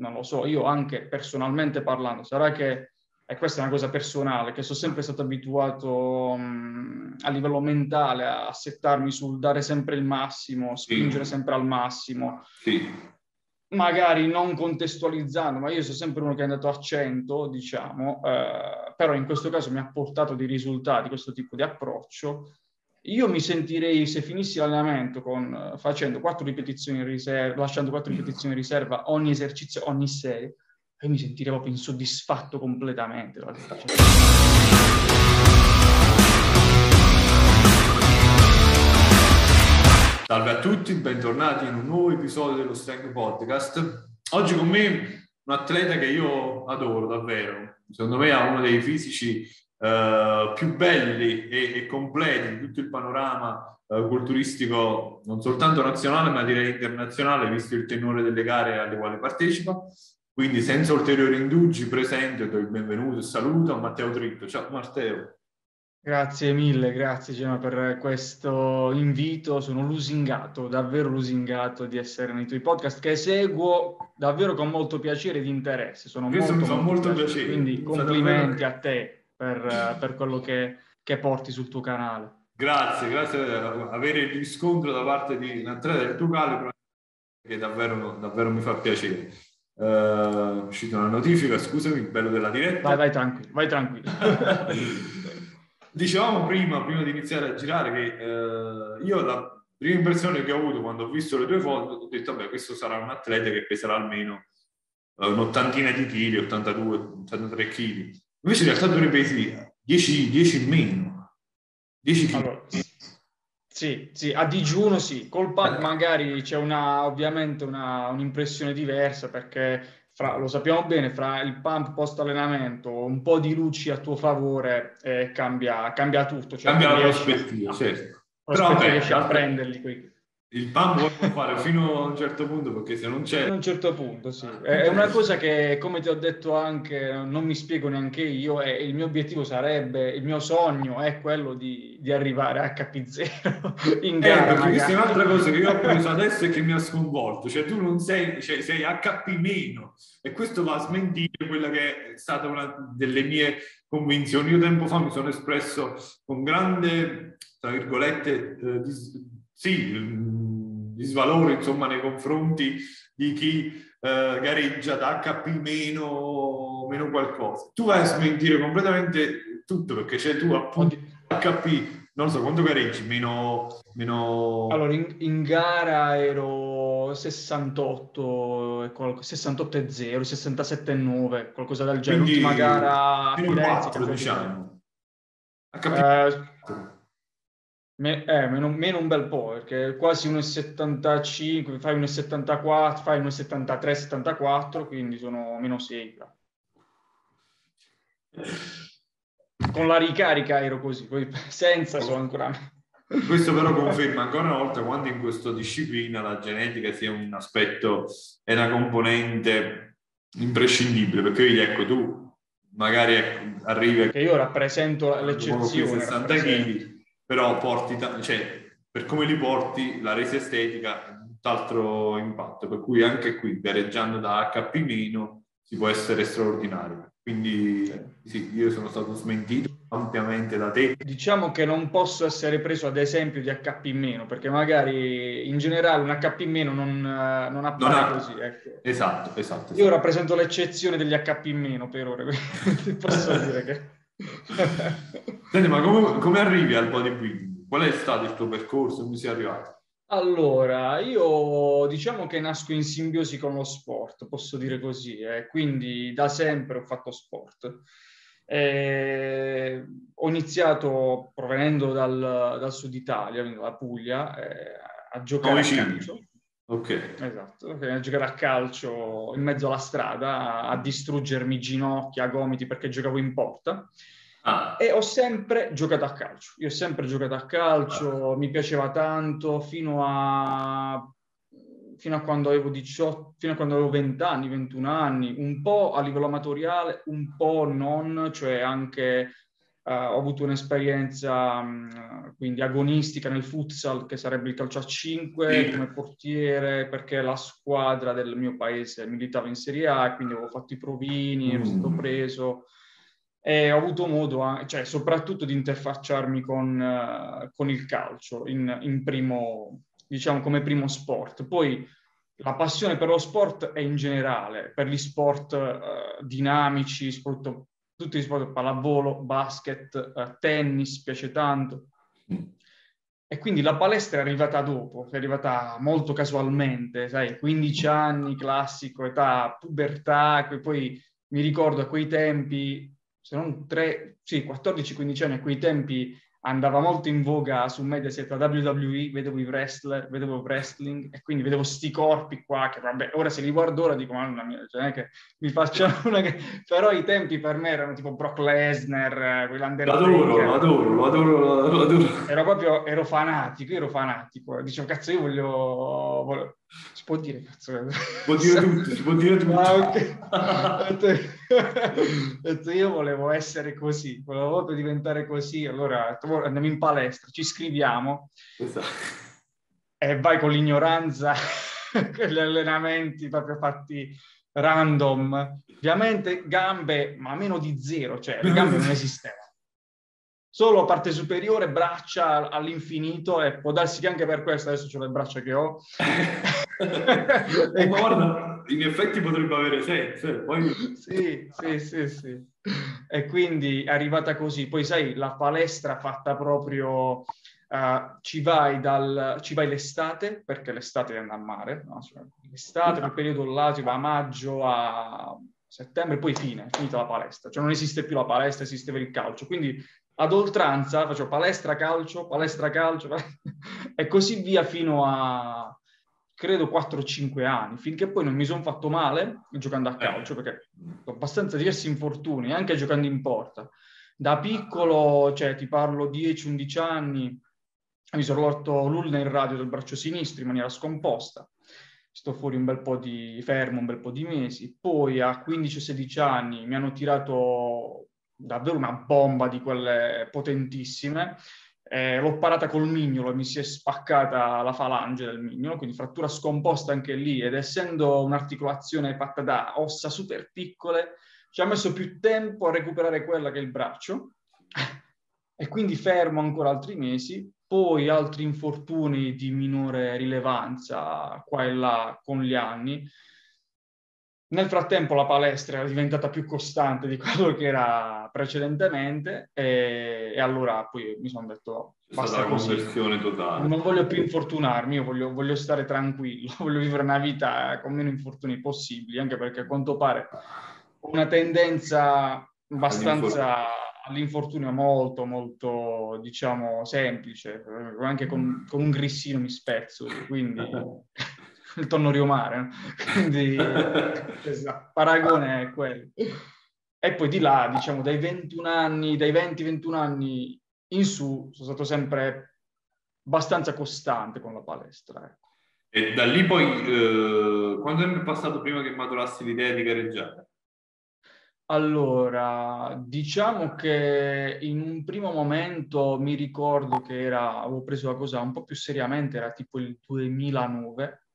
non lo so, io anche personalmente parlando, sarà che, e questa è una cosa personale, che sono sempre stato abituato mh, a livello mentale a settarmi sul dare sempre il massimo, spingere sì. sempre al massimo. Sì magari non contestualizzando, ma io sono sempre uno che è andato a 100, diciamo, eh, però in questo caso mi ha portato dei risultati questo tipo di approccio. Io mi sentirei, se finissi l'allenamento con, facendo quattro ripetizioni in riserva, lasciando quattro ripetizioni in riserva ogni esercizio, ogni serie, io mi sentirei proprio insoddisfatto completamente. Salve a tutti, bentornati in un nuovo episodio dello Strength Podcast. Oggi con me un atleta che io adoro davvero, secondo me ha uno dei fisici uh, più belli e, e, completi di tutto il panorama uh, culturistico, non soltanto nazionale ma direi internazionale, visto il tenore delle gare alle quali partecipa. Quindi senza ulteriori indugi presento e do il benvenuto e saluto a Matteo Dritto. Ciao Matteo. Grazie mille, grazie Gemma per questo invito. Sono lusingato, davvero lusingato di essere nei tuoi podcast che seguo davvero con molto piacere ed interesse. Sono Io molto, molto, molto piacere. Quindi complimenti a te per, per quello che, che, porti sul tuo canale. Grazie, grazie per avere il riscontro da parte di un atleta del tuo calibro che davvero, davvero mi fa piacere. Uh, è uscita una notifica, scusami, bello della diretta. Vai, vai tranquillo, vai tranquillo. Dicevamo prima, prima di iniziare a girare, che eh, io la prima impressione che ho avuto quando ho visto le tue foto, ho detto, vabbè, questo sarà un atleta che peserà almeno eh, un'ottantina di chili, 82, 83 chili. Invece in realtà tu ne pesi 10, 10 in meno. 10 kg. Allora, sì, sì, a digiuno sì, col pad magari c'è una, ovviamente una, un'impressione diversa perché fra, lo sappiamo bene, fra il pump post allenamento, un po' di luci a tuo favore eh, cambia, cambia, tutto. Cioè cambia la prospettiva, certo. Però riesci a prenderli quei il PAM può fare fino a un certo punto perché se non c'è... A un certo punto, sì. È una cosa che, come ti ho detto anche, non mi spiego neanche io, e il mio obiettivo sarebbe, il mio sogno è quello di, di arrivare a HP0 in eh, gara. Eh, questa è un'altra cosa che io ho preso adesso e che mi ha sconvolto, cioè tu non sei, cioè, sei HP meno e questo va a smentire quella che è stata una delle mie convinzioni. Io tempo fa mi sono espresso con grande, tra virgolette, eh, dis- sì, disvalore insomma nei confronti di chi eh, gareggia da HP meno, meno qualcosa. Tu vai a smentire completamente tutto perché c'è tu appunto HP, non so quanto gareggi, meno... meno... Allora in, in gara ero 68 e qualcosa, 68 e 0, 67 e 9, qualcosa del genere. Quindi, L'ultima gara a Firenze, 4, diciamo. HP... Eh, Me, eh, meno, meno, un bel po', perché quasi 1,75, fai 1,74, fai 1,73, 74, quindi sono meno 6. Con la ricarica ero così, poi senza sono ancora... Questo però conferma ancora una volta quanto in questa disciplina la genetica sia un aspetto e una componente imprescindibile, perché vedi, ecco, tu magari ecco, arrivi... Che io rappresento l'eccezione. 60 kg però porti, cioè, per come li porti, la resa estetica ha tutt'altro impatto, per cui anche qui, gareggiando da HP meno, si può essere straordinario. Quindi sì, io sono stato smentito ampiamente da te. Diciamo che non posso essere preso ad esempio di HP meno, perché magari in generale un HP meno non, non appare non ha... così. Ecco. Esatto, esatto, esatto. Io rappresento l'eccezione degli HP meno per ora, posso dire che... Senti, ma come, come arrivi al bodybuilding? Qual è stato il tuo percorso? Come sei arrivato? Allora, io diciamo che nasco in simbiosi con lo sport, posso dire così, eh. quindi da sempre ho fatto sport. Eh, ho iniziato provenendo dal, dal, sud Italia, quindi dalla Puglia, eh, a giocare a calcio. Ok. Esatto, a giocare a calcio in mezzo alla strada, a distruggermi ginocchia, gomiti perché giocavo in porta. Ah. E ho sempre giocato a calcio. Io ho sempre giocato a calcio, ah. mi piaceva tanto fino a, fino a quando avevo 18, fino a quando avevo 20 anni, 21 anni, un po' a livello amatoriale, un po' non, cioè anche uh, ho avuto un'esperienza um, quindi agonistica nel futsal, che sarebbe il calcio a 5, sì. come portiere, perché la squadra del mio paese militava in Serie A, quindi avevo fatto i provini, mm. ero stato preso e ho avuto modo, cioè, soprattutto di interfacciarmi con, uh, con il calcio in, in, primo, diciamo, come primo sport. Poi la passione per lo sport è in generale, per gli sport uh, dinamici, soprattutto tutti gli sport, pallavolo, basket, uh, tennis, piace tanto. E quindi la palestra è arrivata dopo, è arrivata molto casualmente, sai, 15 anni, classico, età, pubertà, poi mi ricordo a quei tempi se non 3, sì, 14-15 anni a quei tempi andava molto in voga su Mediaset la WWE, vedevo i wrestler, vedevo il wrestling e quindi vedevo sti corpi qua che vabbè, ora se li guardo ora dico mamma mia, cioè non è che mi facciano una che... però i tempi per me erano tipo Brock Lesnar, quell'Undertaker. Lo adoro, lo adoro, lo adoro, lo adoro. Ero proprio, ero fanatico, ero fanatico, dicevo cazzo io voglio, voglio... si può dire cazzo? Si può dire tutto, si può dire tutto. Ah, okay. detto, io volevo essere così, volevo diventare così, allora andiamo in palestra, ci scriviamo esatto. e vai con l'ignoranza, con gli allenamenti proprio fatti random, ovviamente gambe, ma meno di zero, cioè le gambe non esistevano. Solo parte superiore, braccia all'infinito e può darsi che anche per questo adesso ho le braccia che ho. e guarda, in effetti potrebbe avere senso. Eh, poi... sì, sì, sì, sì. E quindi è arrivata così. Poi sai, la palestra fatta proprio... Uh, ci, vai dal, ci vai l'estate, perché l'estate è a mare, no? Cioè, l'estate, quel periodo là, si va a maggio, a settembre, poi fine, finita la palestra. Cioè non esiste più la palestra, esiste per il calcio. Quindi ad oltranza faccio palestra, calcio, palestra, calcio, e così via fino a credo 4-5 anni, finché poi non mi sono fatto male giocando a calcio, perché ho abbastanza diversi infortuni, anche giocando in porta. Da piccolo, cioè ti parlo 10-11 anni, mi sono rotto l'ulna in radio del braccio sinistro in maniera scomposta. Sto fuori un bel po' di fermo, un bel po' di mesi. Poi a 15-16 anni mi hanno tirato davvero una bomba di quelle potentissime eh, l'ho parata col mignolo e mi si è spaccata la falange del mignolo, quindi frattura scomposta anche lì ed essendo un'articolazione fatta da ossa super piccole, ci ha messo più tempo a recuperare quella che il braccio e quindi fermo ancora altri mesi, poi altri infortuni di minore rilevanza qua e là con gli anni, nel frattempo la palestra era diventata più costante di quello che era precedentemente e, e allora poi mi sono detto basta così. Totale. Non voglio più infortunarmi, io voglio, voglio, stare tranquillo, voglio vivere una vita con meno infortuni possibili, anche perché a quanto pare ho una tendenza abbastanza all'infortunio molto, molto, diciamo, semplice, anche con, con un grissino mi spezzo, quindi il tonno riomare, no? quindi esatto, paragone è quello. E poi di là, diciamo, dai 21 anni, dai 20-21 anni in su, sono stato sempre abbastanza costante con la palestra. Ecco. E da lì poi, eh, quanto tempo è passato prima che maturassi l'idea di gareggiare? Allora, diciamo che in un primo momento mi ricordo che era, avevo preso la cosa un po' più seriamente, era tipo il 2009, Mm. quindi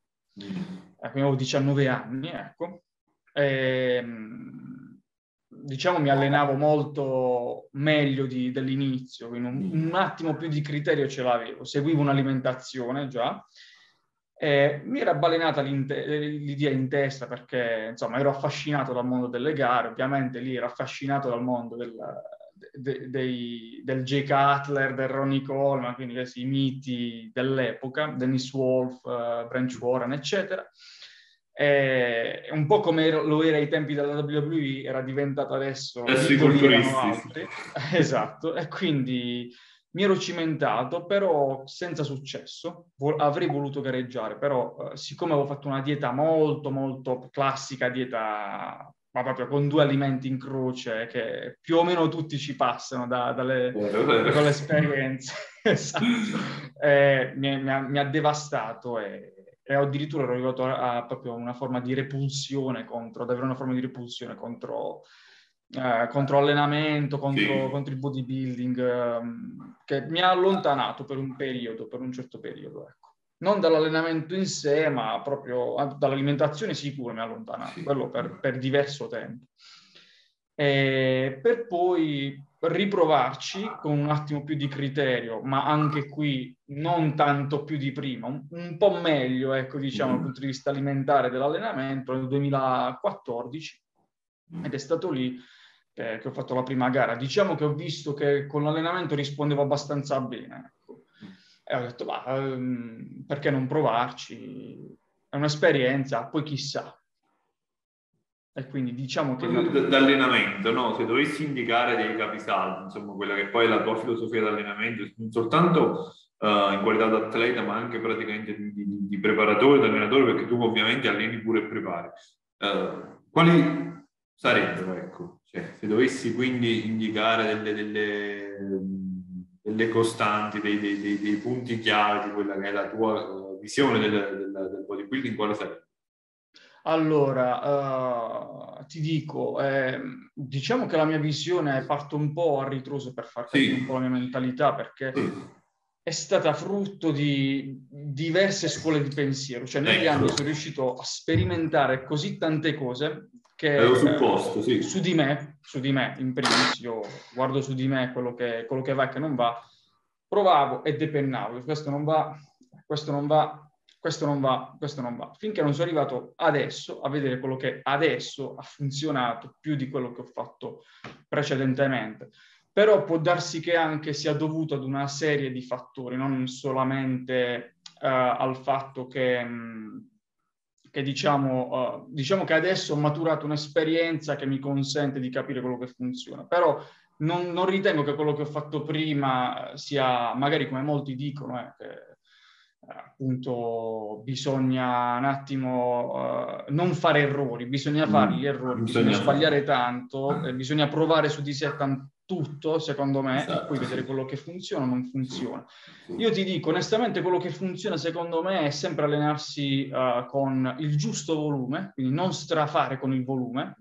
avevo 19 anni, ecco. E, ehm, diciamo mi allenavo molto meglio di, dell'inizio, quindi un, un, attimo più di criterio ce l'avevo, seguivo un'alimentazione già. E mi era balenata l'idea in testa perché insomma ero affascinato dal mondo delle gare, ovviamente lì ero affascinato dal mondo del, de, de, del Jay Cutler, del Ronnie Coleman, quindi questi i miti dell'epoca, Dennis Wolf, uh, Branch Warren, eccetera. E un po' come lo era ai tempi della WWE, era diventato adesso altri. esatto, e quindi mi ero cimentato, però senza successo. Vol- avrei voluto gareggiare, però uh, siccome avevo fatto una dieta molto, molto classica, dieta ma proprio con due alimenti in croce che più o meno tutti ci passano da, dalle, dalle esperienze. esatto. eh, mi, mi, ha, mi, ha, devastato e, e addirittura ero arrivato a, a, proprio una forma di repulsione contro, ad avere una forma di repulsione contro eh, contro allenamento, contro, sì. contro, il bodybuilding, eh, che mi ha allontanato per un periodo, per un certo periodo, ecco. Non dall'allenamento in sé, ma proprio ah, dall'alimentazione sicuro mi ha allontanato, sì. quello per, per diverso tempo. E per poi riprovarci con un attimo più di criterio, ma anche qui non tanto più di prima, un, un po' meglio, ecco, diciamo, dal punto di vista alimentare dell'allenamento nel 2014 ed è stato lì eh, che ho fatto la prima gara. Diciamo che ho visto che con l'allenamento rispondevo abbastanza bene. E ho detto, ma um, perché non provarci? È un'esperienza, poi chissà. E quindi diciamo che... D'allenamento, no? Se dovessi indicare dei capisaldi, insomma, quella che poi è la tua filosofia di allenamento, non soltanto uh, in qualità di atleta, ma anche praticamente di, di, di preparatore, di allenatore, perché tu ovviamente alleni pure e prepari. Uh, quali sarebbero, ecco, cioè, se dovessi quindi indicare delle, delle, delle costanti, dei, dei, dei, dei, punti chiave di quella che è la tua uh, visione del, del, del bodybuilding, quale sarebbe? Allora, uh, ti dico, eh, diciamo che la mia visione parte un po' a ritroso per far capire sì. un po' la mia mentalità, perché sì. è stata frutto di diverse scuole di pensiero. Cioè, negli ecco. anni sono riuscito a sperimentare così tante cose che eh, supposto, sì. su di me, su di me in primis, io guardo su di me quello che, quello che va e che non va, provavo e depennavo, questo non va, questo non va, questo non va, questo non va, finché non sono arrivato adesso a vedere quello che adesso ha funzionato più di quello che ho fatto precedentemente. Però può darsi che anche sia dovuto ad una serie di fattori, non solamente uh, al fatto che... Mh, che diciamo, uh, diciamo che adesso ho maturato un'esperienza che mi consente di capire quello che funziona, però non, non ritengo che quello che ho fatto prima sia, magari come molti dicono, eh, che appunto bisogna un attimo uh, non fare errori, bisogna fare gli errori, bisogna, bisogna sbagliare tanto, eh, bisogna provare su di sé tanto tutto, secondo me, esatto. e poi vedere quello che funziona o non funziona. Io ti dico, onestamente, quello che funziona, secondo me, è sempre allenarsi uh, con il giusto volume, quindi non strafare con il volume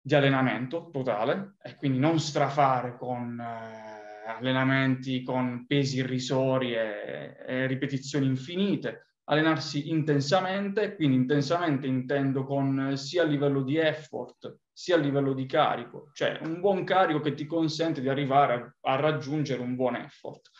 di allenamento totale, e quindi non strafare con uh, allenamenti con pesi irrisori e, e ripetizioni infinite, allenarsi intensamente, quindi intensamente intendo con sia a livello di effort sia a livello di carico, cioè un buon carico che ti consente di arrivare a, a raggiungere un buon effort.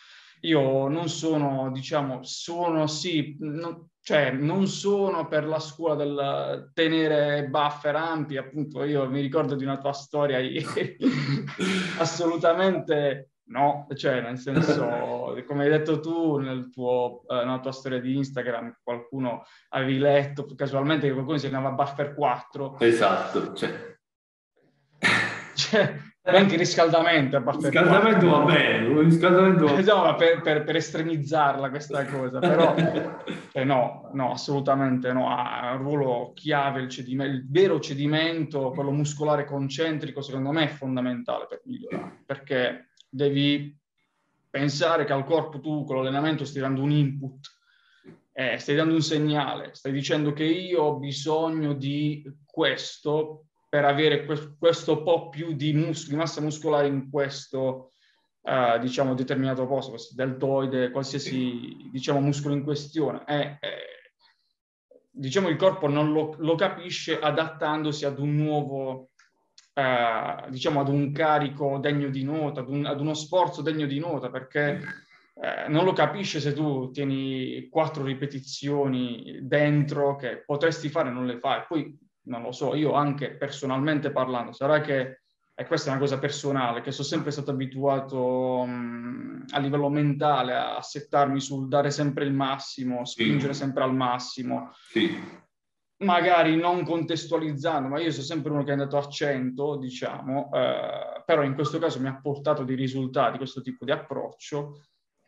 Io non sono, diciamo, sono sì, non, cioè non sono per la scuola del tenere buffer ampi, appunto io mi ricordo di una tua storia assolutamente no, cioè nel senso, come hai detto tu nel tuo, eh, nella tua storia di Instagram, qualcuno avevi letto casualmente che qualcuno si chiamava Buffer 4. Esatto, cioè cioè, anche il riscaldamento. Il riscaldamento va bene, riscaldamento va no, per, per, per, estremizzarla questa cosa, però cioè, no, no, assolutamente no, ha un ruolo chiave il cedimento, il vero cedimento, quello muscolare concentrico, secondo me è fondamentale per migliorare, perché devi pensare che al corpo tu con l'allenamento stai dando un input, eh, stai dando un segnale, stai dicendo che io ho bisogno di questo per avere questo po' più di, mus- di massa muscolare in questo, uh, diciamo, determinato posto, questo deltoide, qualsiasi, diciamo, muscolo in questione. Eh, eh, diciamo, il corpo non lo, lo, capisce adattandosi ad un nuovo, uh, diciamo, ad un carico degno di nota, ad, un, ad uno sforzo degno di nota, perché eh, non lo capisce se tu tieni quattro ripetizioni dentro che potresti fare e non le fai. Poi non lo so, io anche personalmente parlando, sarà che, e questa è una cosa personale, che sono sempre stato abituato mh, a livello mentale a settarmi sul dare sempre il massimo, spingere sì. sempre al massimo. Sì. Magari non contestualizzando, ma io sono sempre uno che è andato a 100, diciamo, eh, però in questo caso mi ha portato dei risultati questo tipo di approccio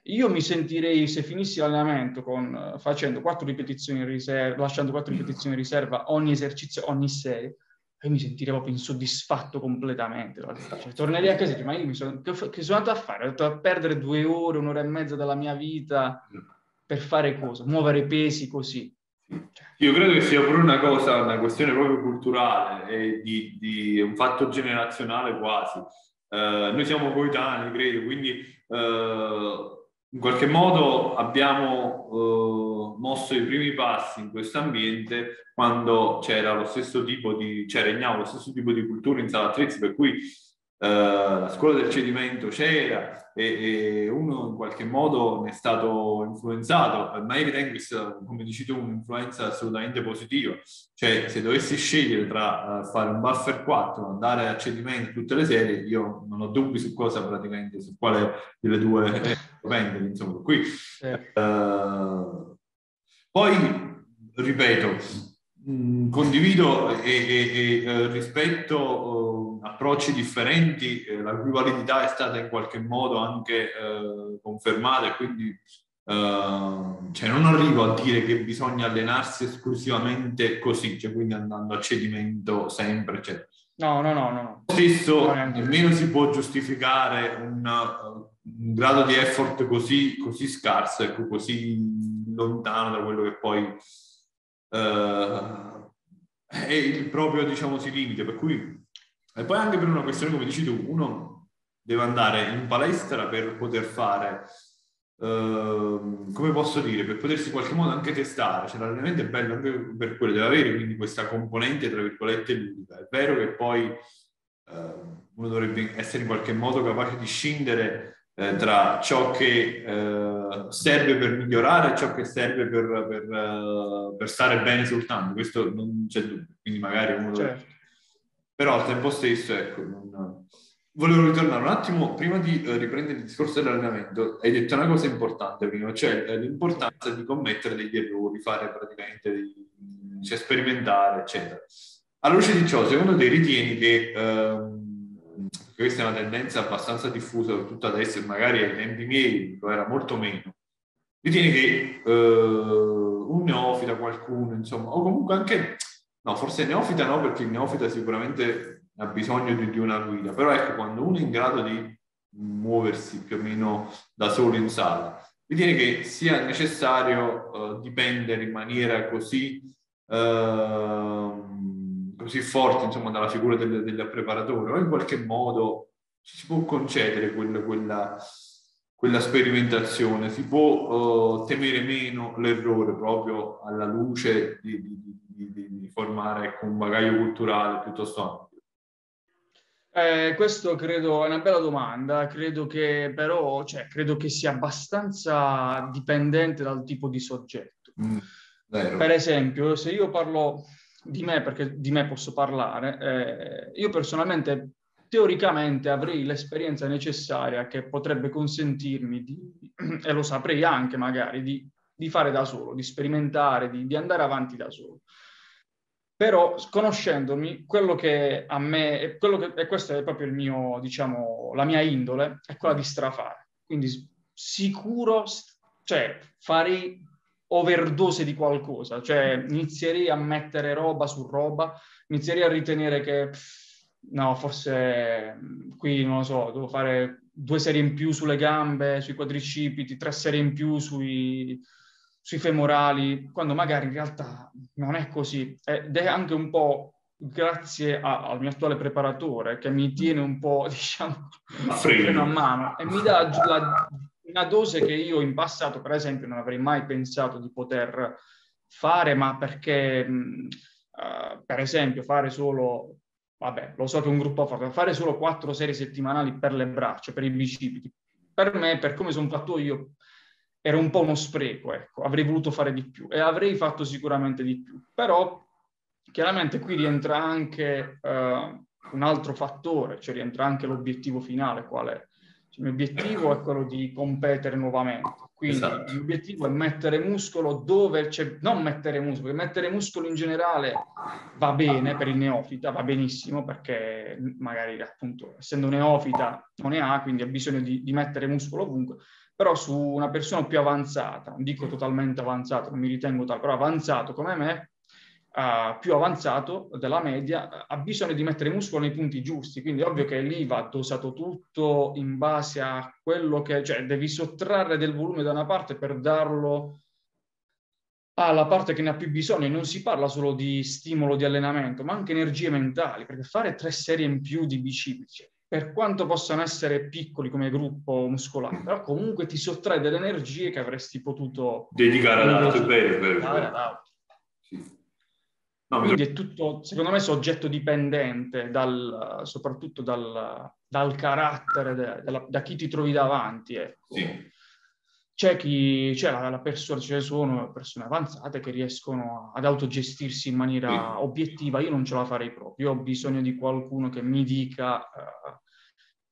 io mi sentirei, se finissi l'allenamento con, facendo quattro ripetizioni in riserva, lasciando quattro ripetizioni in riserva ogni esercizio, ogni serie, io mi sentirei proprio insoddisfatto completamente. Cioè, tornerei a casa e dico, ma io mi sono, che, che sono andato a fare? Ho andato a perdere due ore, un'ora e mezza della mia vita per fare cosa? Muovere pesi così. Io credo che sia pure una cosa, una questione proprio culturale e di, di un fatto generazionale quasi. Uh, noi siamo coetanei, credo, quindi uh, in qualche modo abbiamo uh, mosso i primi passi in questo ambiente quando c'era lo stesso tipo di, cioè regnava lo stesso tipo di cultura in sala attrezzi, per cui la scuola del cedimento c'era e, e, uno in qualche modo ne è stato influenzato, ma io ritengo che sia, come dici tu, un'influenza assolutamente positiva. Cioè, se dovessi scegliere tra uh, fare un buffer 4 andare a cedimento tutte le serie, io non ho dubbi su cosa praticamente, su quale delle due vendere, insomma. Qui, uh, poi, ripeto, mh, mm, condivido e, e, e uh, rispetto approcci differenti, eh, la cui validità è stata in qualche modo anche eh, confermata e quindi Uh, cioè non arrivo a dire che bisogna allenarsi esclusivamente così, cioè quindi andando a cedimento sempre, eccetera. No, no, no, no. Stesso nemmeno si può giustificare un, un grado di effort così, così scarso, ecco, così lontano da quello che poi uh, è il proprio, diciamo, si limite. Per cui, e poi anche per una questione, come dici tu, uno deve andare in palestra per poter fare Uh, come posso dire, per potersi in qualche modo anche testare, cioè l'allenamento è bello anche per quello, deve avere quindi questa componente, tra virgolette, ludica. È vero che poi uh, uno dovrebbe essere in qualche modo capace di scindere uh, tra ciò che eh, serve per migliorare e ciò che serve per, per, per, stare bene soltanto, questo non c'è dubbio, quindi magari uno certo. dovrebbe... Però al tempo stesso, ecco, non Volevo ritornare un attimo, prima di eh, riprendere il discorso dell'allenamento, hai detto una cosa importante prima, cioè eh, l'importanza di commettere degli errori, fare praticamente dei, cioè sperimentare, eccetera. Alla luce di ciò, secondo te ritieni che ehm, questa è una tendenza abbastanza diffusa soprattutto adesso, e magari ai tempi miei lo era molto meno, ritieni che eh, un neofita, qualcuno, insomma, o comunque anche, no, forse neofita no, perché il neofita sicuramente ha bisogno di, di, una guida, però ecco, quando uno è in grado di muoversi più o meno da solo in sala, ritiene che sia necessario uh, dipendere in maniera così, uh, così forte insomma, dalla figura del, del preparatore o in qualche modo ci si può concedere quella, quella, quella sperimentazione, si può uh, temere meno l'errore proprio alla luce di, di, di, di formare ecco, un bagaglio culturale piuttosto ampio. Eh, questo credo è una bella domanda, credo che però cioè, credo che sia abbastanza dipendente dal tipo di soggetto. Mm, per esempio, se io parlo di me, perché di me posso parlare, eh, io personalmente teoricamente avrei l'esperienza necessaria che potrebbe consentirmi di, e lo saprei anche magari, di, di fare da solo, di sperimentare, di, di andare avanti da solo però conoscendomi, quello che a me, che, e questo è proprio il mio, diciamo, la mia indole, è quella di strafare. Quindi sicuro, cioè farei overdose di qualcosa, cioè inizierei a mettere roba su roba, inizierei a ritenere che, no, forse qui, non lo so, devo fare due serie in più sulle gambe, sui quadricipiti, tre serie in più sui, sui femorali, quando magari in realtà non è così. Ed è anche un po' grazie a, al mio attuale preparatore che mi tiene un po', diciamo, freno a mano e mi dà la, una dose che io in passato, per esempio, non avrei mai pensato di poter fare, ma perché, uh, per esempio, fare solo, vabbè, lo so che è un gruppo forte, fare solo quattro serie settimanali per le braccia, per i bicipiti, per me, per come sono fatto io, era un po' uno spreco, ecco, avrei voluto fare di più e avrei fatto sicuramente di più, però chiaramente qui rientra anche uh, un altro fattore, cioè rientra anche l'obiettivo finale, qual è? Cioè, il mio obiettivo è quello di competere nuovamente, quindi esatto. il mio obiettivo è mettere muscolo dove c'è, non mettere muscolo, perché mettere muscolo in generale va bene per il neofita, va benissimo perché magari appunto essendo neofita non ne ha, quindi ha bisogno di, di mettere muscolo ovunque, però su una persona più avanzata, non dico totalmente avanzato, non mi ritengo tale, però avanzato come me, uh, più avanzato della media, ha bisogno di mettere muscolo nei punti giusti, quindi è ovvio che lì va dosato tutto in base a quello che, cioè devi sottrarre del volume da una parte per darlo ha la parte che ne ha più bisogno. Non si parla solo di stimolo di allenamento, ma anche energie mentali, perché fare tre serie in più di bicipiti, per quanto possano essere piccoli come gruppo muscolare, però comunque ti sottrae delle energie che avresti potuto dedicare ad altro, è vero, è vero. Sì. No, Quindi è tutto, secondo me, soggetto dipendente dal, soprattutto dal, dal carattere, de, della, da chi ti trovi davanti. Ecco. Sì c'è chi, c'è la, la persona, ce ne sono persone avanzate che riescono ad autogestirsi in maniera obiettiva, io non ce la farei proprio, io ho bisogno di qualcuno che mi dica uh,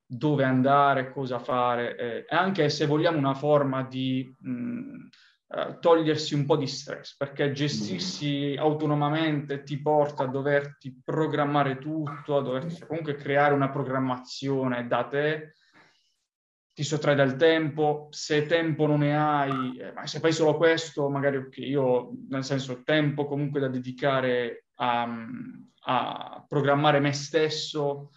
dove andare, cosa fare, eh, e anche se vogliamo una forma di mh, uh, togliersi un po' di stress, perché gestirsi autonomamente ti porta a doverti programmare tutto, a doverti comunque creare una programmazione da te, ti sottrae dal tempo, se tempo non ne hai, eh, ma se fai solo questo, magari ok, io nel senso tempo comunque da dedicare a, a programmare me stesso,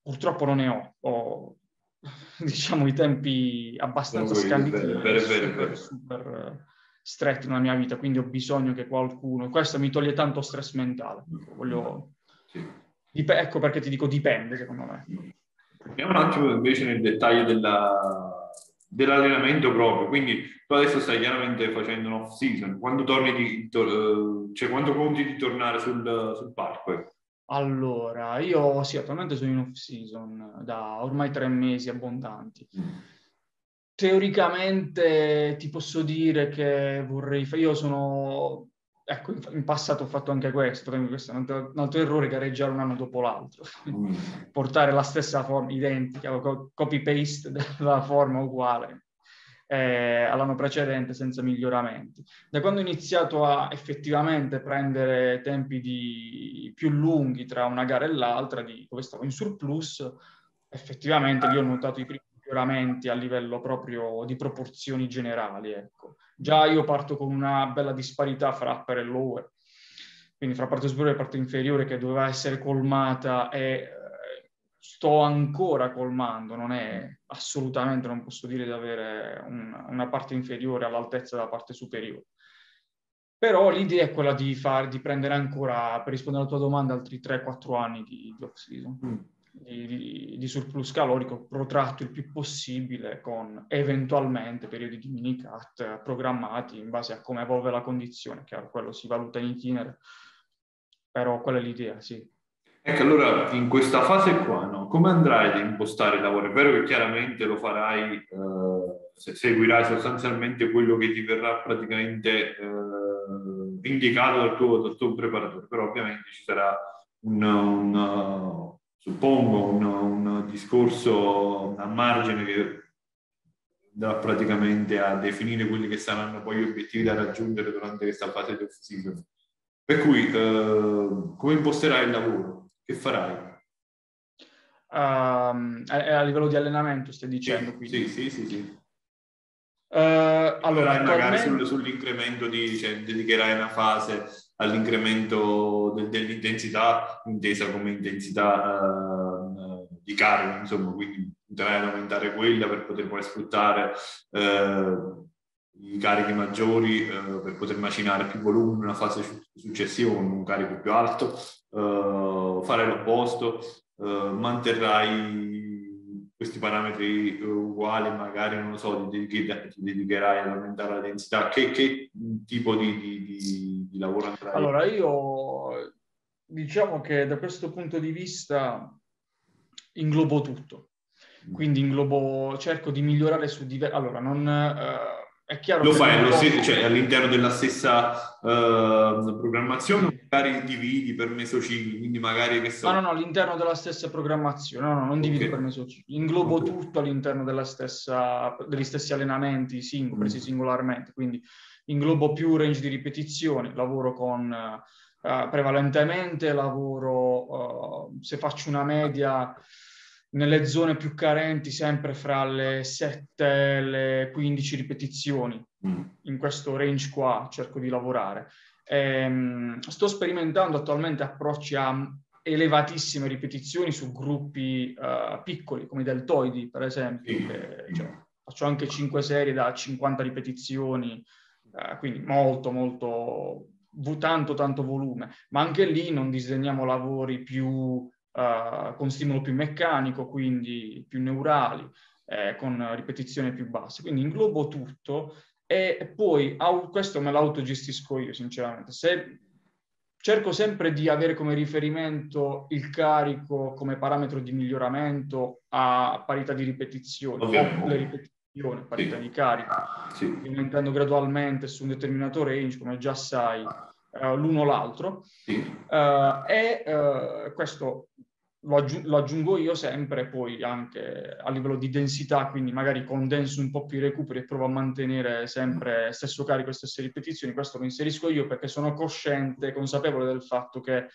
purtroppo non ne ho, ho diciamo i tempi abbastanza no, scanditi, super, super stretti nella mia vita, quindi ho bisogno che qualcuno, questo mi toglie tanto stress mentale, voglio... Sì. Dip- ecco perché ti dico dipende secondo me. Andiamo un attimo invece nel dettaglio della, dell'allenamento proprio. Quindi tu adesso stai chiaramente facendo un off season. Quando torni di, to, cioè quando conti di tornare sul, sul parco? Allora, io sì, attualmente sono in off season da ormai tre mesi abbondanti. Mm. Teoricamente ti posso dire che vorrei fare, io sono ecco, in passato ho fatto anche questo, questo è un altro, un altro errore, gareggiare un anno dopo l'altro, mm. portare la stessa forma identica, copy-paste della forma uguale eh, all'anno precedente senza miglioramenti. Da quando ho iniziato a effettivamente prendere tempi di, più lunghi tra una gara e l'altra, di, dove stavo in surplus, effettivamente lì ho notato i primi miglioramenti a livello proprio di proporzioni generali, ecco già io parto con una bella disparità fra upper e lower, quindi fra parte superiore e parte inferiore che doveva essere colmata e eh, sto ancora colmando, non è assolutamente, non posso dire di avere un, una parte inferiore all'altezza della parte superiore. Però l'idea è quella di, far, di prendere ancora, per rispondere alla tua domanda, altri 3-4 anni di, di off-season. Mm di, di, surplus calorico protratto il più possibile con eventualmente periodi di mini cut programmati in base a come evolve la condizione, chiaro, quello si valuta in itinere, però quella è l'idea, sì. Ecco, allora in questa fase qua, no, come andrai ad impostare il lavoro? È vero che chiaramente lo farai, eh, se seguirai sostanzialmente quello che ti verrà praticamente eh, indicato dal tuo, dal tuo preparatore, però ovviamente ci sarà un, un suppongo, un, un discorso a margine che andrà praticamente a definire quelli che saranno poi gli obiettivi da raggiungere durante questa fase di off-season. Per cui, eh, come imposterai il lavoro? Che farai? Uh, a, a, livello di allenamento, stai dicendo? Sì, sì, sì, sì. Uh, allora, attualmente... magari sul, sull'incremento di, cioè, dedicherai una fase all'incremento de, dell'intensità, intesa come intensità uh, di carico, insomma, quindi andrai ad aumentare quella per poter poi sfruttare uh, i carichi maggiori per poter macinare più volume in una fase successiva con un carico più alto, fare l'opposto, manterrai questi parametri uguali, magari non lo so, ti, dedicherai, ad aumentare la densità, che, che tipo di, di, di, lavoro andrai? Allora, io diciamo che da questo punto di vista inglobo tutto, mm. quindi inglobo, cerco di migliorare su diversi... Allora, non... Uh, è chiaro lo fai lo stesso, cioè, all'interno della stessa uh, programmazione, magari dividi per mesocicli, quindi magari che so... No, no, no, all'interno della stessa programmazione, no, no, non divido okay. per mesocicli, inglobo okay. tutto all'interno della stessa, degli stessi allenamenti singoli, presi mm. singolarmente, quindi inglobo più range di ripetizioni, lavoro con... Uh, prevalentemente lavoro, uh, se faccio una media nelle zone più carenti sempre fra le 7 e le 15 ripetizioni. Mm. In questo range qua cerco di lavorare. Ehm, sto sperimentando attualmente approcci a elevatissime ripetizioni su gruppi uh, piccoli come i deltoidi, per esempio. Che, cioè, faccio anche 5 serie da 50 ripetizioni eh, quindi molto, molto, tanto, tanto volume, ma anche lì non disegniamo lavori più eh, con stimolo più meccanico, quindi più neurali, eh, con ripetizioni più basse. Quindi inglobo tutto e poi questo me l'autogestisco io, sinceramente. Se cerco sempre di avere come riferimento il carico come parametro di miglioramento a parità di ripetizione, le ripetizioni, parità sì. di carico, sì. aumentando gradualmente su un determinato range, come già sai, uh, l'uno o l'altro. Sì. Uh, e uh, questo lo, aggi- lo, aggiungo io sempre poi anche a livello di densità, quindi magari condenso un po' più i recuperi e provo a mantenere sempre stesso carico e stesse ripetizioni. Questo lo inserisco io perché sono cosciente, consapevole del fatto che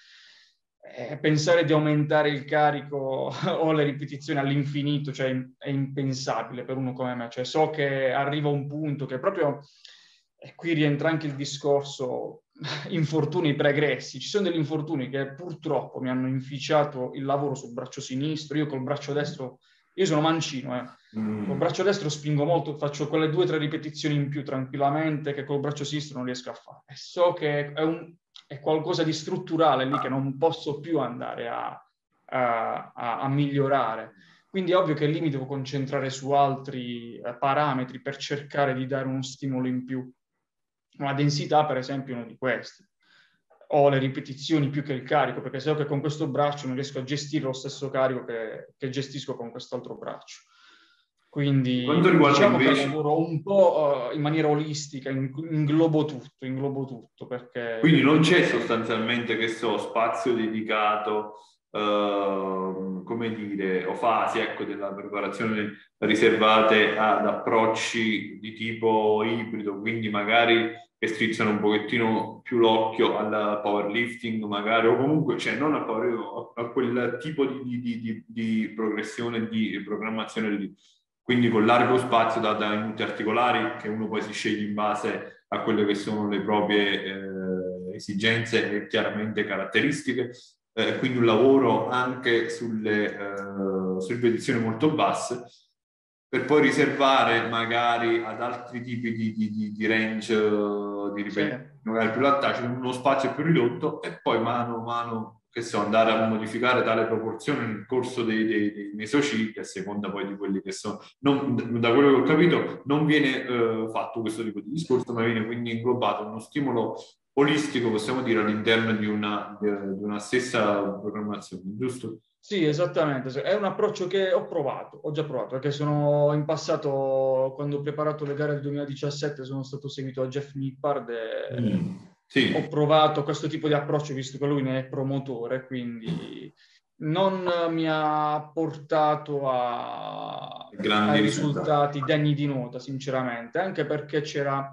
eh, pensare di aumentare il carico o le ripetizioni all'infinito cioè, è impensabile per uno come me. Cioè, so che arriva un punto che proprio, e qui rientra anche il discorso infortuni pregressi. Ci sono degli infortuni che purtroppo mi hanno inficiato il lavoro sul braccio sinistro. Io col braccio destro, io sono mancino, eh. mm. col braccio destro spingo molto, faccio quelle due o tre ripetizioni in più tranquillamente che col braccio sinistro non riesco a fare. E so che è, un, è qualcosa di strutturale lì che non posso più andare a, a, a, a migliorare. Quindi è ovvio che lì mi devo concentrare su altri eh, parametri per cercare di dare uno stimolo in più una densità, per esempio, è uno di questi. O le ripetizioni più che il carico, perché so che con questo braccio non riesco a gestire lo stesso carico che, che gestisco con quest'altro braccio. Quindi diciamo invece... che lavoro un po' uh, in maniera olistica, in, inglobo tutto, inglobo tutto. Perché... Quindi non c'è sostanzialmente, che so, spazio dedicato Uh, come dire, o fasi ecco, della preparazione riservate ad approcci di tipo ibrido, quindi magari che strizzano un pochettino più l'occhio al powerlifting, magari, o comunque, cioè non al power, a quel tipo di, di, di, di progressione, di programmazione, quindi con largo spazio da, da aiuti articolari che uno poi si sceglie in base a quelle che sono le proprie eh, esigenze e chiaramente caratteristiche, eh, quindi un lavoro anche sulle, eh, sulle ripetizioni molto basse, per poi riservare magari ad altri tipi di, di, di range di ripetizioni, sì. magari più lattacei, uno spazio più ridotto e poi mano a mano che so, andare a modificare tale proporzione nel corso dei, dei, dei mesocicli a seconda poi di quelli che sono. Non, da quello che ho capito non viene eh, fatto questo tipo di discorso, ma viene quindi inglobato uno stimolo olistico, possiamo dire, all'interno di una, di una stessa programmazione, giusto? Sì, esattamente. È un approccio che ho provato, ho già provato, perché sono in passato, quando ho preparato le gare del 2017, sono stato seguito da Jeff Nippard e mm, sì. ho provato questo tipo di approccio, visto che lui ne è promotore, quindi non mi ha portato a, a risultati degni di nota, sinceramente, anche perché c'era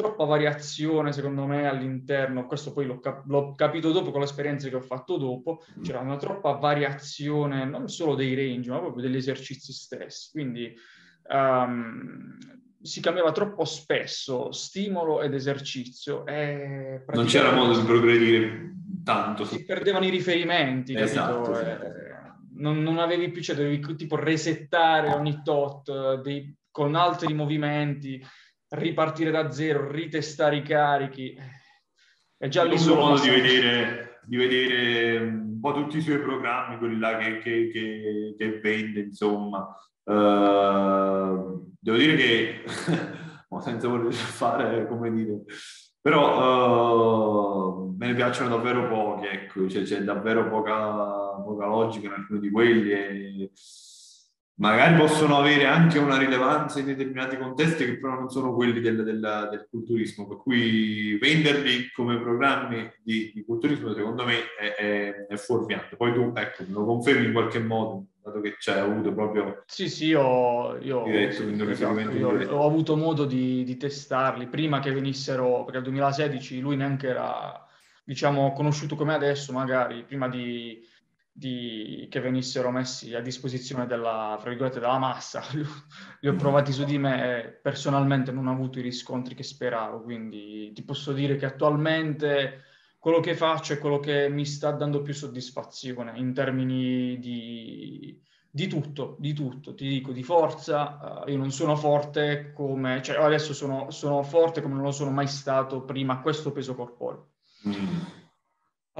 troppa variazione secondo me all'interno, questo poi l'ho, cap- l'ho, capito dopo con le esperienze che ho fatto dopo, mm. c'era una troppa variazione non solo dei range ma proprio degli esercizi stessi, quindi um, si cambiava troppo spesso stimolo ed esercizio. E non c'era modo di progredire tanto. Si perdevano i riferimenti, esatto, eh, non, non, avevi più, cioè dovevi tipo resettare ogni tot dei, con altri movimenti ripartire da zero, ritestare i carichi. È già lì solo modo di vedere, di vedere un po' tutti i suoi programmi, quelli là che, che, che, che vende, insomma. Uh, devo dire che, senza voler fare, come dire, però uh, me ne piacciono davvero pochi, ecco, cioè, c'è davvero poca, poca logica in alcuni di quelli e magari possono avere anche una rilevanza in determinati contesti che però non sono quelli del, del, del culturismo, per cui venderli come programmi di, di culturismo secondo me è, è, è, fuorviante. Poi tu ecco, lo confermi in qualche modo, dato che c'è avuto proprio... Sì, sì, io, io, diretto, esatto, io ho avuto modo di, di testarli prima che venissero, perché nel 2016 lui neanche era, diciamo, conosciuto come adesso, magari prima di di, che venissero messi a disposizione della, della massa. Li ho provati su di me e personalmente non ho avuto i riscontri che speravo, quindi ti posso dire che attualmente quello che faccio è quello che mi sta dando più soddisfazione in termini di Di tutto, di tutto, ti dico, di forza, uh, io non sono forte come, cioè adesso sono, sono, forte come non lo sono mai stato prima a questo peso corporeo. Mm.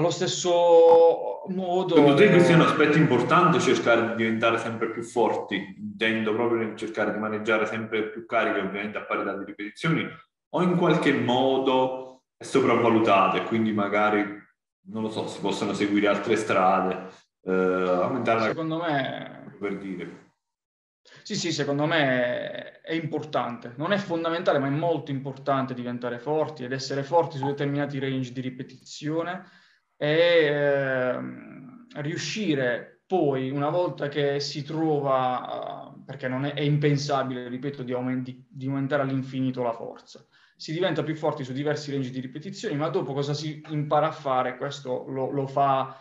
Allo stesso modo... Secondo te questo è un aspetto importante, cercare di diventare sempre più forti, intendo proprio cercare di maneggiare sempre più cariche, ovviamente a pari dalle ripetizioni, o in qualche modo è sopravvalutato e quindi magari, non lo so, si possono seguire altre strade, eh, aumentare Secondo la... me per dire. Sì, sì, secondo me è importante. Non è fondamentale, ma è molto importante diventare forti ed essere forti su determinati range di ripetizione e eh, riuscire poi, una volta che si trova, uh, perché non è, è, impensabile, ripeto, di, aumenti, di aumentare all'infinito la forza, si diventa più forti su diversi range di ripetizioni, ma dopo cosa si impara a fare? Questo lo, lo fa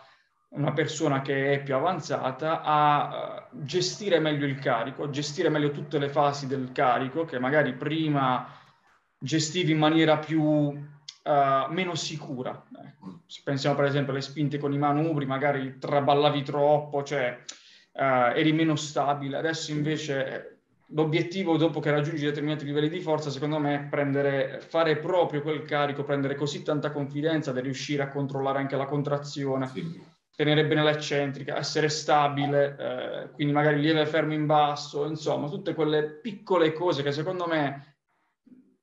una persona che è più avanzata a uh, gestire meglio il carico, gestire meglio tutte le fasi del carico che magari prima gestivi in maniera più uh, meno sicura. Ecco. Se pensiamo per esempio alle spinte con i manubri, magari traballavi troppo, cioè uh, eri meno stabile. Adesso invece l'obiettivo dopo che raggiungi determinati livelli di forza, secondo me, è prendere, fare proprio quel carico, prendere così tanta confidenza da riuscire a controllare anche la contrazione. Sì tenere bene l'eccentrica, essere stabile, eh, quindi magari lieve fermo in basso, insomma, tutte quelle piccole cose che secondo me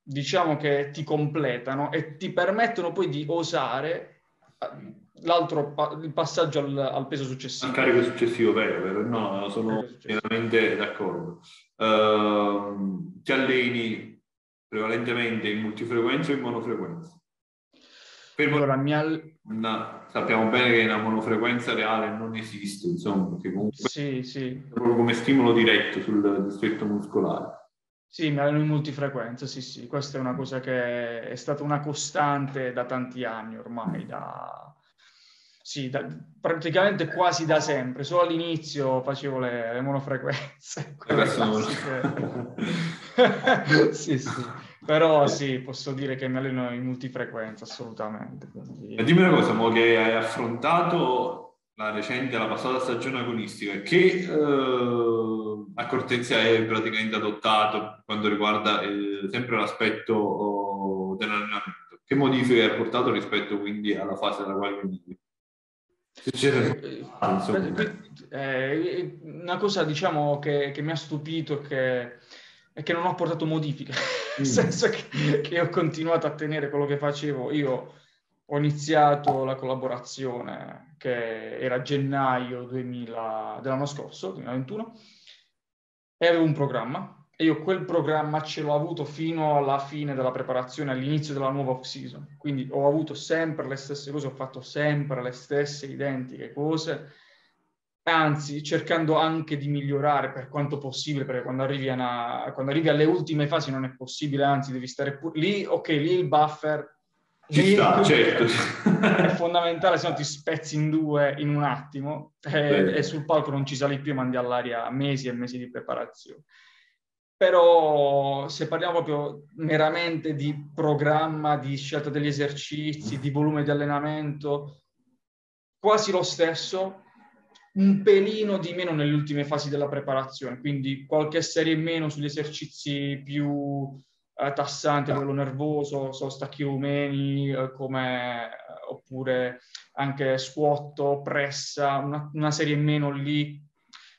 diciamo che ti completano e ti permettono poi di osare eh, l'altro il passaggio al, al peso successivo. Al carico successivo, vero, vero. No, sono pienamente d'accordo. Uh, ti alleni prevalentemente in multifrequenza o in monofrequenza? Per allora, mia... una, sappiamo bene che una monofrequenza reale non esiste, insomma, perché comunque sì, sì. proprio come stimolo diretto sul distretto muscolare. Sì, mi alleno in multifrequenza, sì, sì, questa è una cosa che è stata una costante da tanti anni ormai, da, sì, da, praticamente quasi da sempre. Solo all'inizio facevo le, le monofrequenze. sì, sì. Però sì, posso dire che mi alleno in multifrequenza, assolutamente. Quindi... E dimmi una cosa, mo che hai affrontato la recente, la passata stagione agonistica, che eh, accortezza hai praticamente adottato per quanto riguarda eh, sempre l'aspetto oh, dell'allenamento? Che modifiche hai portato rispetto quindi alla fase della quale venivi? Eh, eh, una cosa diciamo che, che mi ha stupito che, è che non ho portato modifiche, nel mm. senso che, che, ho continuato a tenere quello che facevo. Io ho iniziato la collaborazione che era gennaio 2000, dell'anno scorso, 2021, e avevo un programma e io quel programma ce l'ho avuto fino alla fine della preparazione, all'inizio della nuova off-season. Quindi ho avuto sempre le stesse cose, ho fatto sempre le stesse identiche cose, anzi cercando anche di migliorare per quanto possibile, perché quando arrivi, una, quando arrivi alle ultime fasi non è possibile, anzi devi stare pure lì, ok, lì il buffer ci sta, certo. È fondamentale, se no ti spezzi in due in un attimo e, e, sul palco non ci sali più e mandi all'aria mesi e mesi di preparazione. Però se parliamo proprio meramente di programma, di scelta degli esercizi, di volume di allenamento, quasi lo stesso, un pelino di meno nelle ultime fasi della preparazione, quindi qualche serie in meno sugli esercizi più eh, tassanti a livello nervoso, so, stacchi rumeni, eh, come, eh, oppure anche squat, pressa, una, una serie in meno lì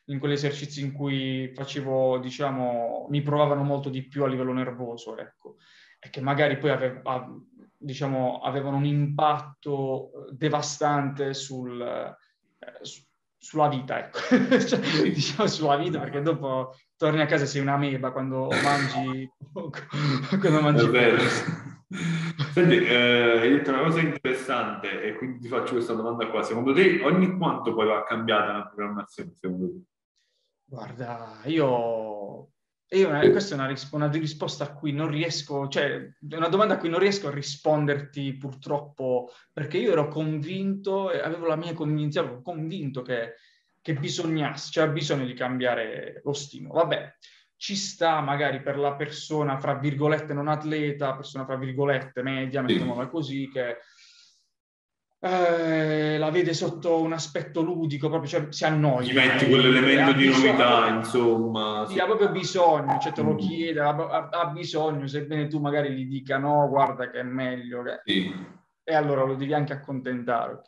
in quegli esercizi in cui facevo, diciamo, mi provavano molto di più a livello nervoso, ecco, e che magari poi ave, a, diciamo, avevano un impatto devastante sul, eh, su, sulla vita, ecco, cioè, diciamo sulla vita, perché dopo torni a casa e sei una meba quando mangi, quando mangi. Senti, eh, hai detto una cosa interessante e quindi ti faccio questa domanda qua. Secondo te ogni quanto poi va cambiata la programmazione? Secondo te? Guarda, io, io una, questa è una, una, risposta a cui non riesco, cioè è una domanda a cui non riesco a risponderti purtroppo, perché io ero convinto, avevo la mia convinzione, ero convinto che, che bisognasse, c'era bisogno di cambiare lo stimolo. Vabbè, ci sta magari per la persona, fra virgolette, non atleta, persona fra virgolette media, mettiamola così, che eh, la vede sotto un aspetto ludico, proprio cioè, si annoia. Gli metti quell'elemento di bisogno, novità, insomma. Sì, ha proprio bisogno, cioè te lo mm. chiede, ha, ha, ha, bisogno, sebbene tu magari gli dica no, guarda che è meglio. Che... Sì. E allora lo devi anche accontentare.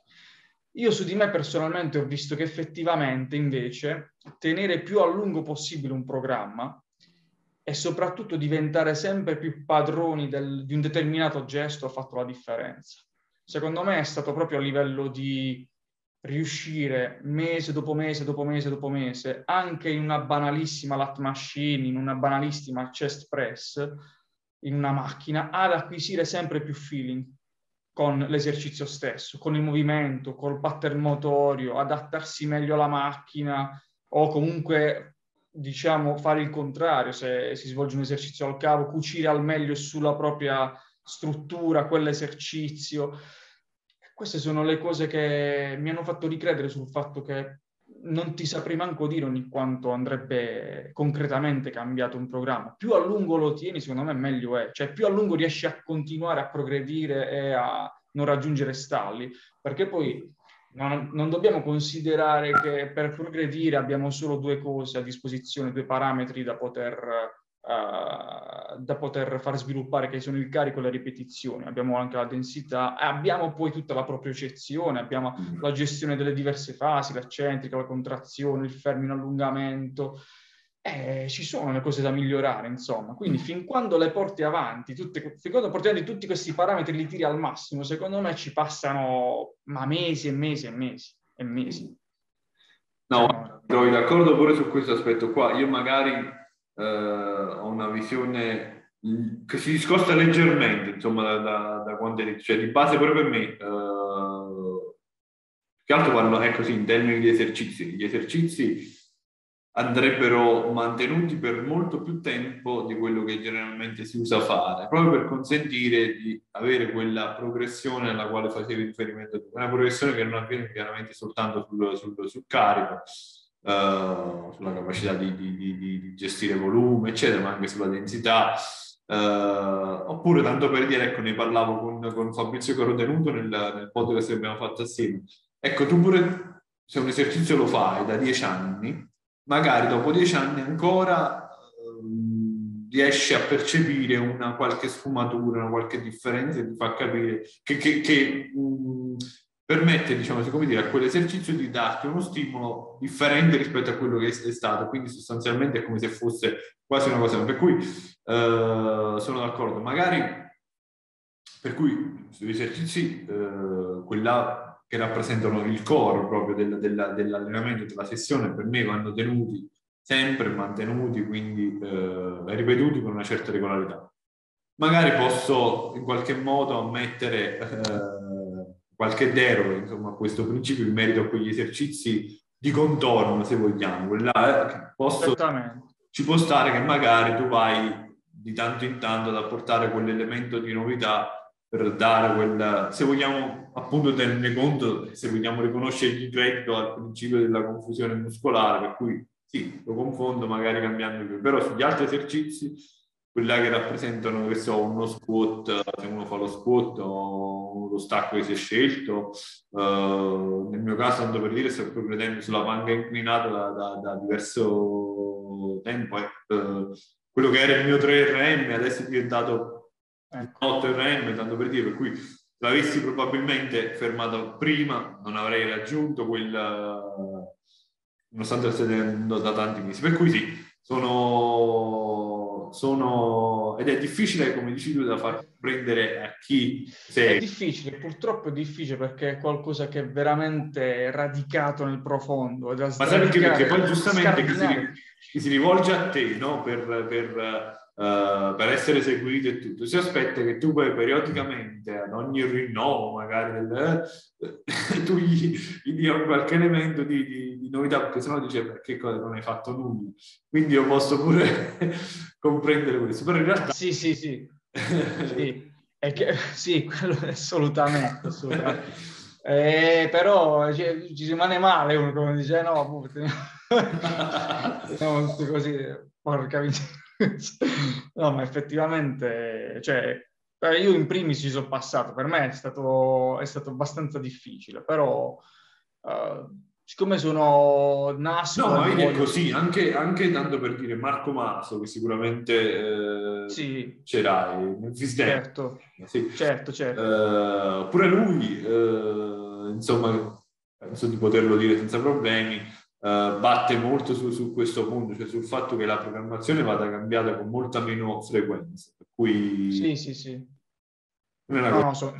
Io su di me personalmente ho visto che effettivamente invece tenere più a lungo possibile un programma e soprattutto diventare sempre più padroni del, di un determinato gesto ha fatto la differenza. Secondo me è stato proprio a livello di riuscire mese dopo mese dopo mese dopo mese, anche in una banalissima lat machine, in una banalissima chest press, in una macchina, ad acquisire sempre più feeling con l'esercizio stesso, con il movimento, col pattern motorio, adattarsi meglio alla macchina o comunque diciamo fare il contrario se si svolge un esercizio al cavo, cucire al meglio sulla propria struttura, quell'esercizio. Queste sono le cose che mi hanno fatto ricredere sul fatto che non ti saprei manco dire ogni quanto andrebbe concretamente cambiato un programma. Più a lungo lo tieni, secondo me meglio è. Cioè più a lungo riesci a continuare a progredire e a non raggiungere stalli, perché poi non, non, dobbiamo considerare che per progredire abbiamo solo due cose a disposizione, due parametri da poter uh, da poter far sviluppare, che sono il carico e le ripetizioni. Abbiamo anche la densità, abbiamo poi tutta la propriocezione, abbiamo mm. la gestione delle diverse fasi, l'accentrica, la contrazione, il fermo in allungamento. Eh, ci sono le cose da migliorare, insomma. Quindi, mm. fin quando le porti avanti, tutte, fin quando porti avanti tutti questi parametri li tiri al massimo, secondo me ci passano ma mesi e mesi e mesi e mesi. No, cioè, trovi d'accordo pure su questo aspetto qua. Io magari eh, ho una visione che si discosta leggermente insomma da, da, quanto è cioè di base proprio per me eh, che altro parlo ecco sì in termini di esercizi. Gli esercizi andrebbero mantenuti per molto più tempo di quello che generalmente si usa fare, proprio per consentire di avere quella progressione alla quale facevi riferimento una progressione che non avviene chiaramente soltanto sul, sul, sul carico, uh, sulla capacità di, di, di, di, gestire volume, eccetera, ma anche sulla densità. Uh, oppure, tanto per dire, ecco, ne parlavo con, con Fabrizio Corotenuto nel, nel podcast che abbiamo fatto assieme. Ecco, tu pure se un esercizio lo fai da dieci anni, magari dopo dieci anni ancora uh, riesci a percepire una qualche sfumatura, una qualche differenza e ti fa capire che, che, che um, permette, diciamo, come dire, a quell'esercizio di darti uno stimolo differente rispetto a quello che è stato, quindi sostanzialmente è come se fosse quasi una cosa. Per cui eh, sono d'accordo, magari per cui sugli esercizi, eh, quella che rappresentano il core proprio del, del, dell'allenamento, della sessione, per me vanno tenuti sempre mantenuti, quindi eh, ripetuti con una certa regolarità. Magari posso in qualche modo ammettere eh, qualche deroga insomma, a questo principio in merito a quegli esercizi di contorno, se vogliamo. Quella, eh, posso, ci può stare che magari tu vai di tanto in tanto ad apportare quell'elemento di novità per dare quel, se vogliamo appunto tenere conto, se vogliamo riconoscere il credito al principio della confusione muscolare, per cui sì, lo confondo magari cambiando, però sugli altri esercizi quella che rappresentano, che so, uno squat, se uno fa lo squat o lo stacco che si è scelto. Uh, nel mio caso, tanto per dire, sto progredendo sulla panca inclinata da, da, da diverso tempo. Eh. Uh, quello che era il mio 3RM adesso è diventato ecco. 8RM, tanto per dire, per cui l'avessi probabilmente fermato prima non avrei raggiunto quel... nonostante stia tenendo da tanti mesi. Per cui sì, sono sono, ed è difficile, come dici tu, da far prendere a chi sei. È difficile, purtroppo è difficile perché è qualcosa che è veramente radicato nel profondo. Ma sai perché? Perché poi giustamente chi si, chi si, rivolge a te no? per, per Uh, per essere seguito e tutto. Si aspetta che tu poi periodicamente, ad ogni rinnovo magari, del, eh, tu gli, gli dia qualche elemento di, di, di, novità, perché sennò dice perché cosa non hai fatto nulla. Quindi io posso pure comprendere questo, però in realtà... Sì, sì, sì. sì. Che, sì, quello assolutamente, assolutamente. Eh, però cioè, ci rimane male uno come dice no, boh, teniamo così, porca miseria no, ma effettivamente, cioè, Eh, io in primis ci sono passato, per me è stato, è stato abbastanza difficile, però uh, siccome sono nasco... No, ma vedi è così, anche, anche tanto per dire Marco Maso, che sicuramente eh, sì. c'erai. Certo, sì. certo, certo. Uh, pure lui, uh, insomma, penso di poterlo dire senza problemi, uh, batte molto su, su, questo punto, cioè sul fatto che la programmazione vada cambiata con molta meno frequenza. Per cui... Sì, sì, sì. No, no, sono,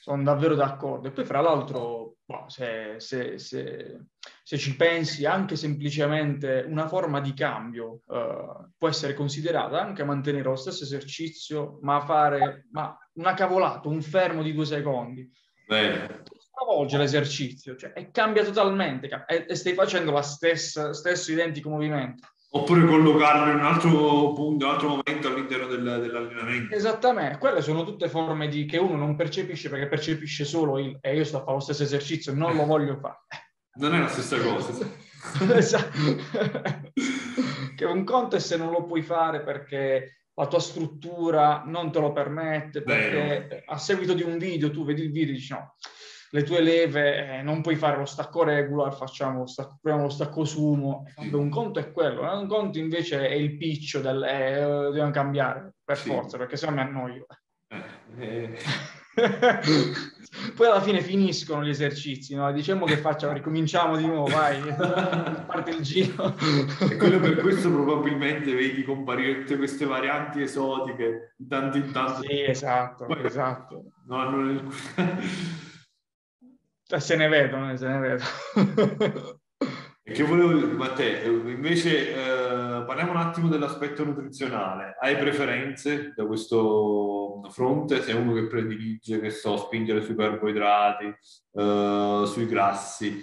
sono davvero d'accordo. E poi, fra l'altro, boh, se, se, se, se, ci pensi, anche semplicemente una forma di cambio uh, può essere considerata anche mantenere lo stesso esercizio, ma fare ma una cavolata, un fermo di due secondi. Bene stravolge l'esercizio, cioè, e cambia totalmente, e, stai facendo lo stesso identico movimento. Oppure collocarlo in un altro punto, un altro momento all'interno del, dell'allenamento. Esattamente, quelle sono tutte forme di, che uno non percepisce perché percepisce solo il e io sto a fare lo stesso esercizio, non lo voglio fare. Non è la stessa cosa. esatto. che un conto è se non lo puoi fare perché la tua struttura non te lo permette, perché Beh, a seguito di un video tu vedi il video e dici no, le tue leve, eh, non puoi fare lo stacco regular, facciamo lo stacco, proviamo lo stacco sumo. Un conto è quello, un conto invece è il piccio del eh, dobbiamo cambiare per sì. forza, perché se no mi annoio. Eh, eh. Poi alla fine finiscono gli esercizi, no? diciamo che facciamo, ricominciamo di nuovo, vai, parte il giro. E quello per questo probabilmente vedi comparire tutte queste varianti esotiche, tanto in tanto. Sì, esatto, Poi, esatto. No, non... Cioè, se ne vedono, se ne vedono. che volevo Matteo, invece eh, parliamo un attimo dell'aspetto nutrizionale. Hai preferenze da questo fronte? Sei uno che predilige, che so, spingere sui carboidrati, eh, sui grassi,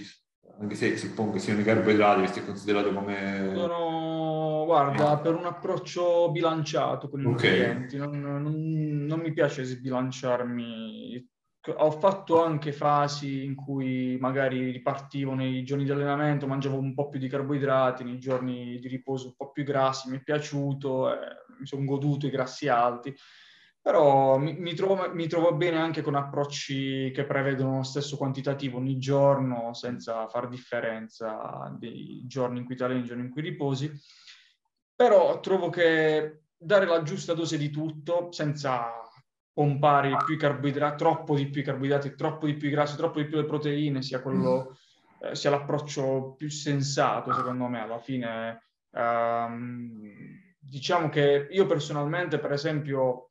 anche se suppongo che siano i carboidrati, che sia considerato come... Sono, guarda, per un approccio bilanciato con i okay. nutrienti, non, non, non mi piace sbilanciarmi ho fatto anche fasi in cui magari ripartivo nei giorni di allenamento, mangiavo un po' più di carboidrati, nei giorni di riposo un po' più grassi, mi è piaciuto, eh, mi sono goduto i grassi alti, però mi, mi, trovo, mi, trovo, bene anche con approcci che prevedono lo stesso quantitativo ogni giorno, senza far differenza dei giorni in cui ti alleni, giorni in cui riposi, però trovo che dare la giusta dose di tutto, senza pompare più i carboidrati, troppo di più i carboidrati, troppo di più i grassi, troppo di più le proteine, sia, quello, mm. eh, sia l'approccio più sensato, secondo me, alla fine. Um, diciamo che io personalmente, per esempio,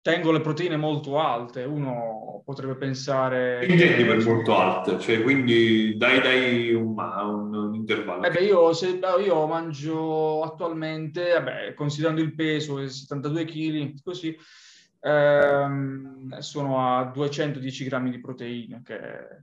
tengo le proteine molto alte, uno potrebbe pensare... Intendi per molto alte? Cioè, quindi dai, dai un, un, un intervallo. Eh beh, io, se, io, mangio attualmente, vabbè, considerando il peso, 72 kg, così, ehm, sono a 210 grammi di proteine, che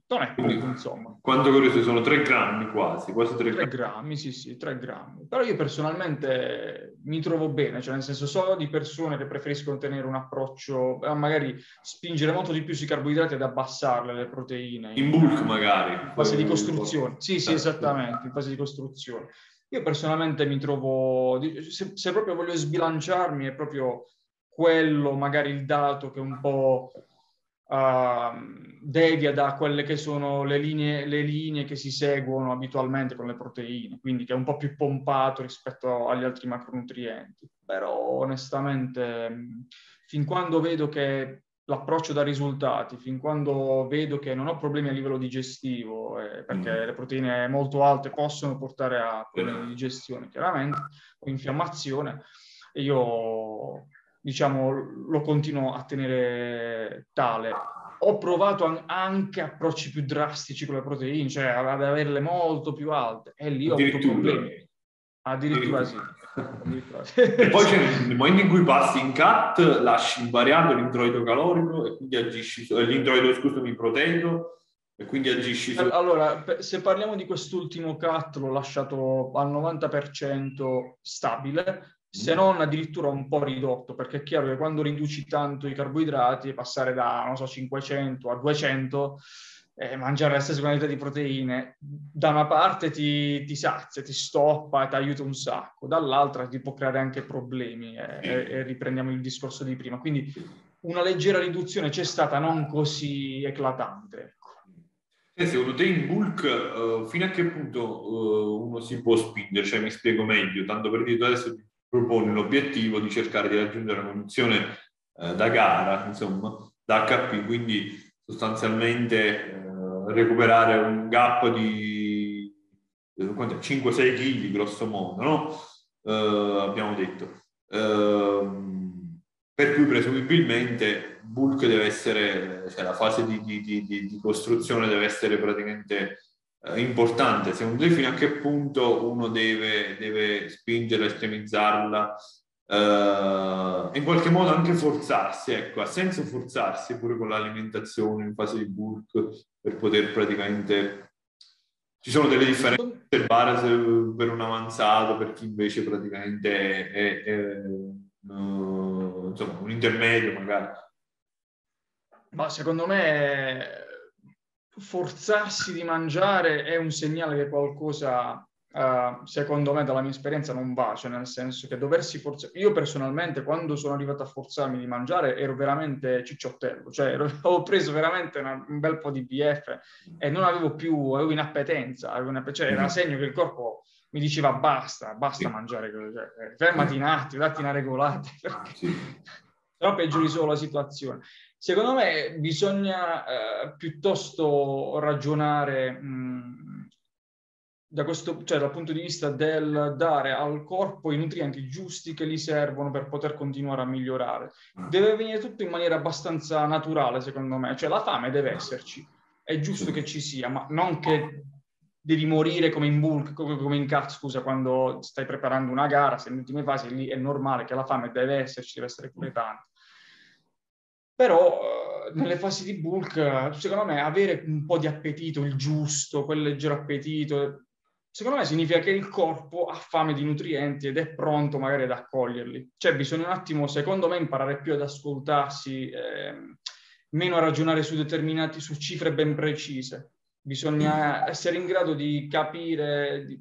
non è poco, insomma. Quanto curioso sono 3 grammi quasi, quasi 3 grammi. 3 grammi, sì, sì, 3 grammi. Però io personalmente mi trovo bene, cioè nel senso so di persone che preferiscono tenere un approccio, eh, magari spingere molto di più sui carboidrati ed abbassarle le proteine. In, in bulk magari. In fase di costruzione. Sì, sì, esattamente, in fase di costruzione. Io personalmente mi trovo, se, se proprio voglio sbilanciarmi, è proprio quello magari il dato che un po' uh, devia da quelle che sono le linee, le linee che si seguono abitualmente con le proteine, quindi che è un po' più pompato rispetto agli altri macronutrienti. Però onestamente, fin quando vedo che l'approccio da risultati, fin quando vedo che non ho problemi a livello digestivo, eh, perché mm. le proteine molto alte possono portare a problemi di digestione, chiaramente, o infiammazione, io diciamo, lo continuo a tenere tale. Ho provato anche approcci più drastici con le proteine, cioè ad averle molto più alte, e lì ho avuto problemi. Addirittura, sì. Addirittura sì. E poi c'è nel momento in cui passi in cut, lasci invariato l'introito calorico e quindi agisci, eh, l'introito, scusami, proteico, e quindi agisci su... Allora, se parliamo di quest'ultimo cut, l'ho lasciato al 90% stabile, se non addirittura un po' ridotto, perché è chiaro che quando riduci tanto i carboidrati, passare da, non so, 500 a 200 eh, mangiare la stessa quantità di proteine, da una parte ti, ti sazia, ti stoppa, ti aiuta un sacco, dall'altra ti può creare anche problemi eh, e, e riprendiamo il discorso di prima. Quindi una leggera riduzione c'è stata, non così eclatante. Ecco. E secondo te in bulk uh, fino a che punto uh, uno si può spingere? Cioè mi spiego meglio, tanto per dire adesso ti proponi l'obiettivo di cercare di raggiungere una condizione uh, da gara, insomma, da HP, quindi sostanzialmente recuperare un gap di 5-6 kg grosso modo, no? abbiamo detto. Ehm, per cui presumibilmente bulk deve essere, cioè la fase di, di, di, di costruzione deve essere praticamente eh, importante. Secondo te fino a che punto uno deve, deve spingerla, estremizzarla, eh, in qualche modo anche forzarsi, ecco, ha senso forzarsi pure con l'alimentazione in fase di bulk per poter praticamente... Ci sono delle differenze per un avanzato, per chi invece praticamente è, è, è uh, insomma, un intermedio magari. Ma secondo me forzarsi di mangiare è un segnale che qualcosa, uh, secondo me, dalla mia esperienza non va, cioè nel senso che doversi forzare... Io personalmente, quando sono arrivato a forzarmi di mangiare, ero veramente cicciottello, cioè ero, avevo preso veramente una, un bel po' di BF e non avevo più, avevo inappetenza, avevo cioè era mm-hmm. segno che il corpo mi diceva basta, basta mangiare, cioè, fermati un attimo, datti una regolata, perché... però peggiori solo la situazione. Secondo me bisogna eh, piuttosto ragionare mh, da questo, cioè dal punto di vista del dare al corpo i nutrienti giusti che gli servono per poter continuare a migliorare. Deve avvenire tutto in maniera abbastanza naturale, secondo me, cioè la fame deve esserci, è giusto che ci sia, ma non che devi morire come in bulk, come in cut, scusa, quando stai preparando una gara, sei in ultime fasi, lì è normale che la fame deve esserci, deve essere quietante. Però eh, nelle fasi di bulk, secondo me, avere un po' di appetito, il giusto, quel leggero appetito, secondo me significa che il corpo ha fame di nutrienti ed è pronto magari ad accoglierli. Cioè bisogna un attimo, secondo me, imparare più ad ascoltarsi, eh, meno a ragionare su determinati, su cifre ben precise. Bisogna essere in grado di capire, di,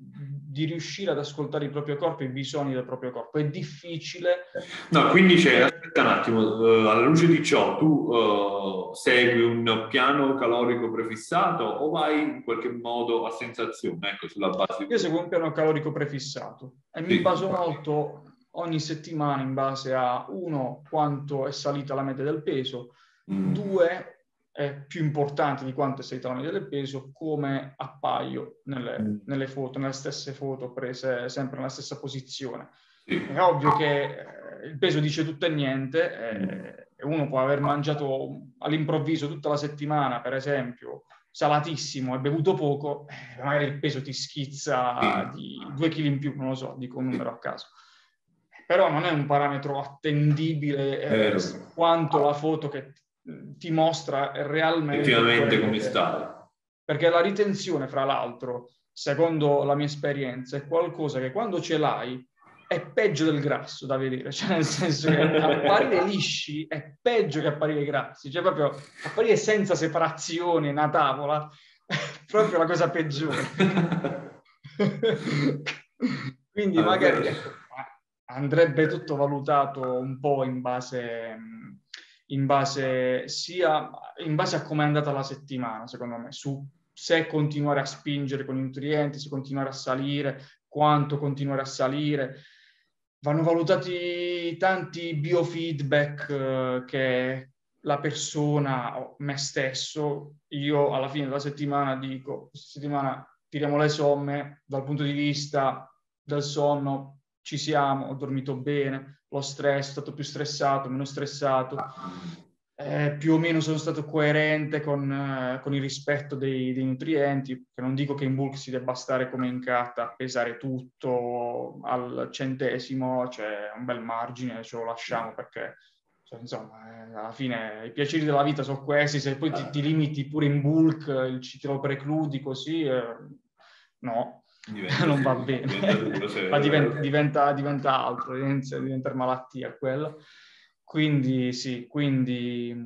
di riuscire ad ascoltare il proprio corpo e i bisogni del proprio corpo. È difficile. No, quindi c'è, aspetta un attimo, uh, alla luce di ciò, tu uh, segui un piano calorico prefissato o vai in qualche modo a sensazione, ecco, sulla base? Io seguo un piano calorico prefissato e sì. mi baso molto ogni settimana in base a uno, quanto è salita la media del peso, mm. due, è più importante di quanto la media del peso, come appaio nelle, mm. nelle, foto, nelle stesse foto prese sempre nella stessa posizione. È ovvio che eh, il peso dice tutto e niente, eh, e uno può aver mangiato all'improvviso tutta la settimana, per esempio, salatissimo e bevuto poco, eh, magari il peso ti schizza di due kg in più, non lo so, dico un numero a caso. Però non è un parametro attendibile eh, quanto la foto che ti mostra realmente effettivamente come stai. Perché la ritenzione, fra l'altro, secondo la mia esperienza, è qualcosa che quando ce l'hai è peggio del grasso da vedere, cioè nel senso che apparire lisci è peggio che apparire grassi, cioè proprio apparire senza separazione una tavola è proprio la cosa peggiore. Quindi magari ecco, andrebbe tutto valutato un po' in base in base sia in base a come è andata la settimana, secondo me, su se continuare a spingere con i nutrienti, se continuare a salire, quanto continuare a salire. Vanno valutati tanti biofeedback eh, che la persona o me stesso, io alla fine della settimana dico, questa settimana tiriamo le somme dal punto di vista del sonno, ci siamo, ho dormito bene, lo stress, sono stato più stressato, meno stressato, eh, più o meno sono stato coerente con, eh, con il rispetto dei, dei, nutrienti, che non dico che in bulk si debba stare come in carta a pesare tutto al centesimo, c'è un bel margine, ce lo lasciamo perché cioè, insomma, eh, alla fine i piaceri della vita sono questi, se poi ti, ti limiti pure in bulk, il, te lo precludi così, eh, no, diventa, non va bene, diventa ma diventa, diventa, diventa altro, diventa, diventa malattia quello. Quindi sì, quindi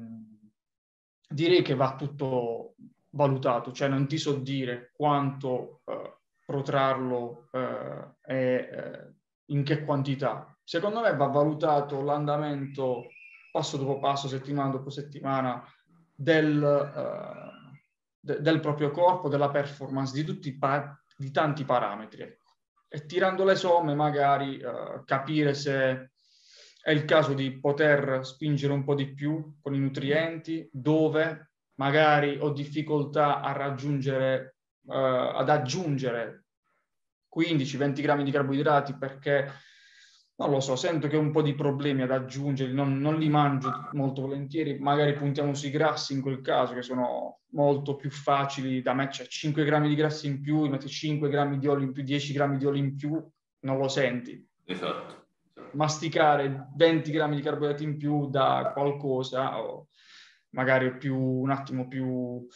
direi che va tutto valutato, cioè non ti so dire quanto eh, protrarlo eh, e eh, in che quantità. Secondo me va valutato l'andamento passo dopo passo, settimana dopo settimana del, uh, de- del proprio corpo, della performance, di, tutti pa- di tanti parametri. E tirando le somme magari uh, capire se è il caso di poter spingere un po' di più con i nutrienti, dove magari ho difficoltà a raggiungere, uh, ad aggiungere 15-20 grammi di carboidrati perché non lo so, sento che ho un po' di problemi ad aggiungere, non, non, li mangio molto volentieri, magari puntiamo sui grassi in quel caso, che sono molto più facili da me, cioè 5 grammi di grassi in più, metti 5 grammi di olio in più, 10 grammi di olio in più, non lo senti. Esatto. Masticare 20 grammi di carboidrati in più da qualcosa, o magari più, un attimo più, uh,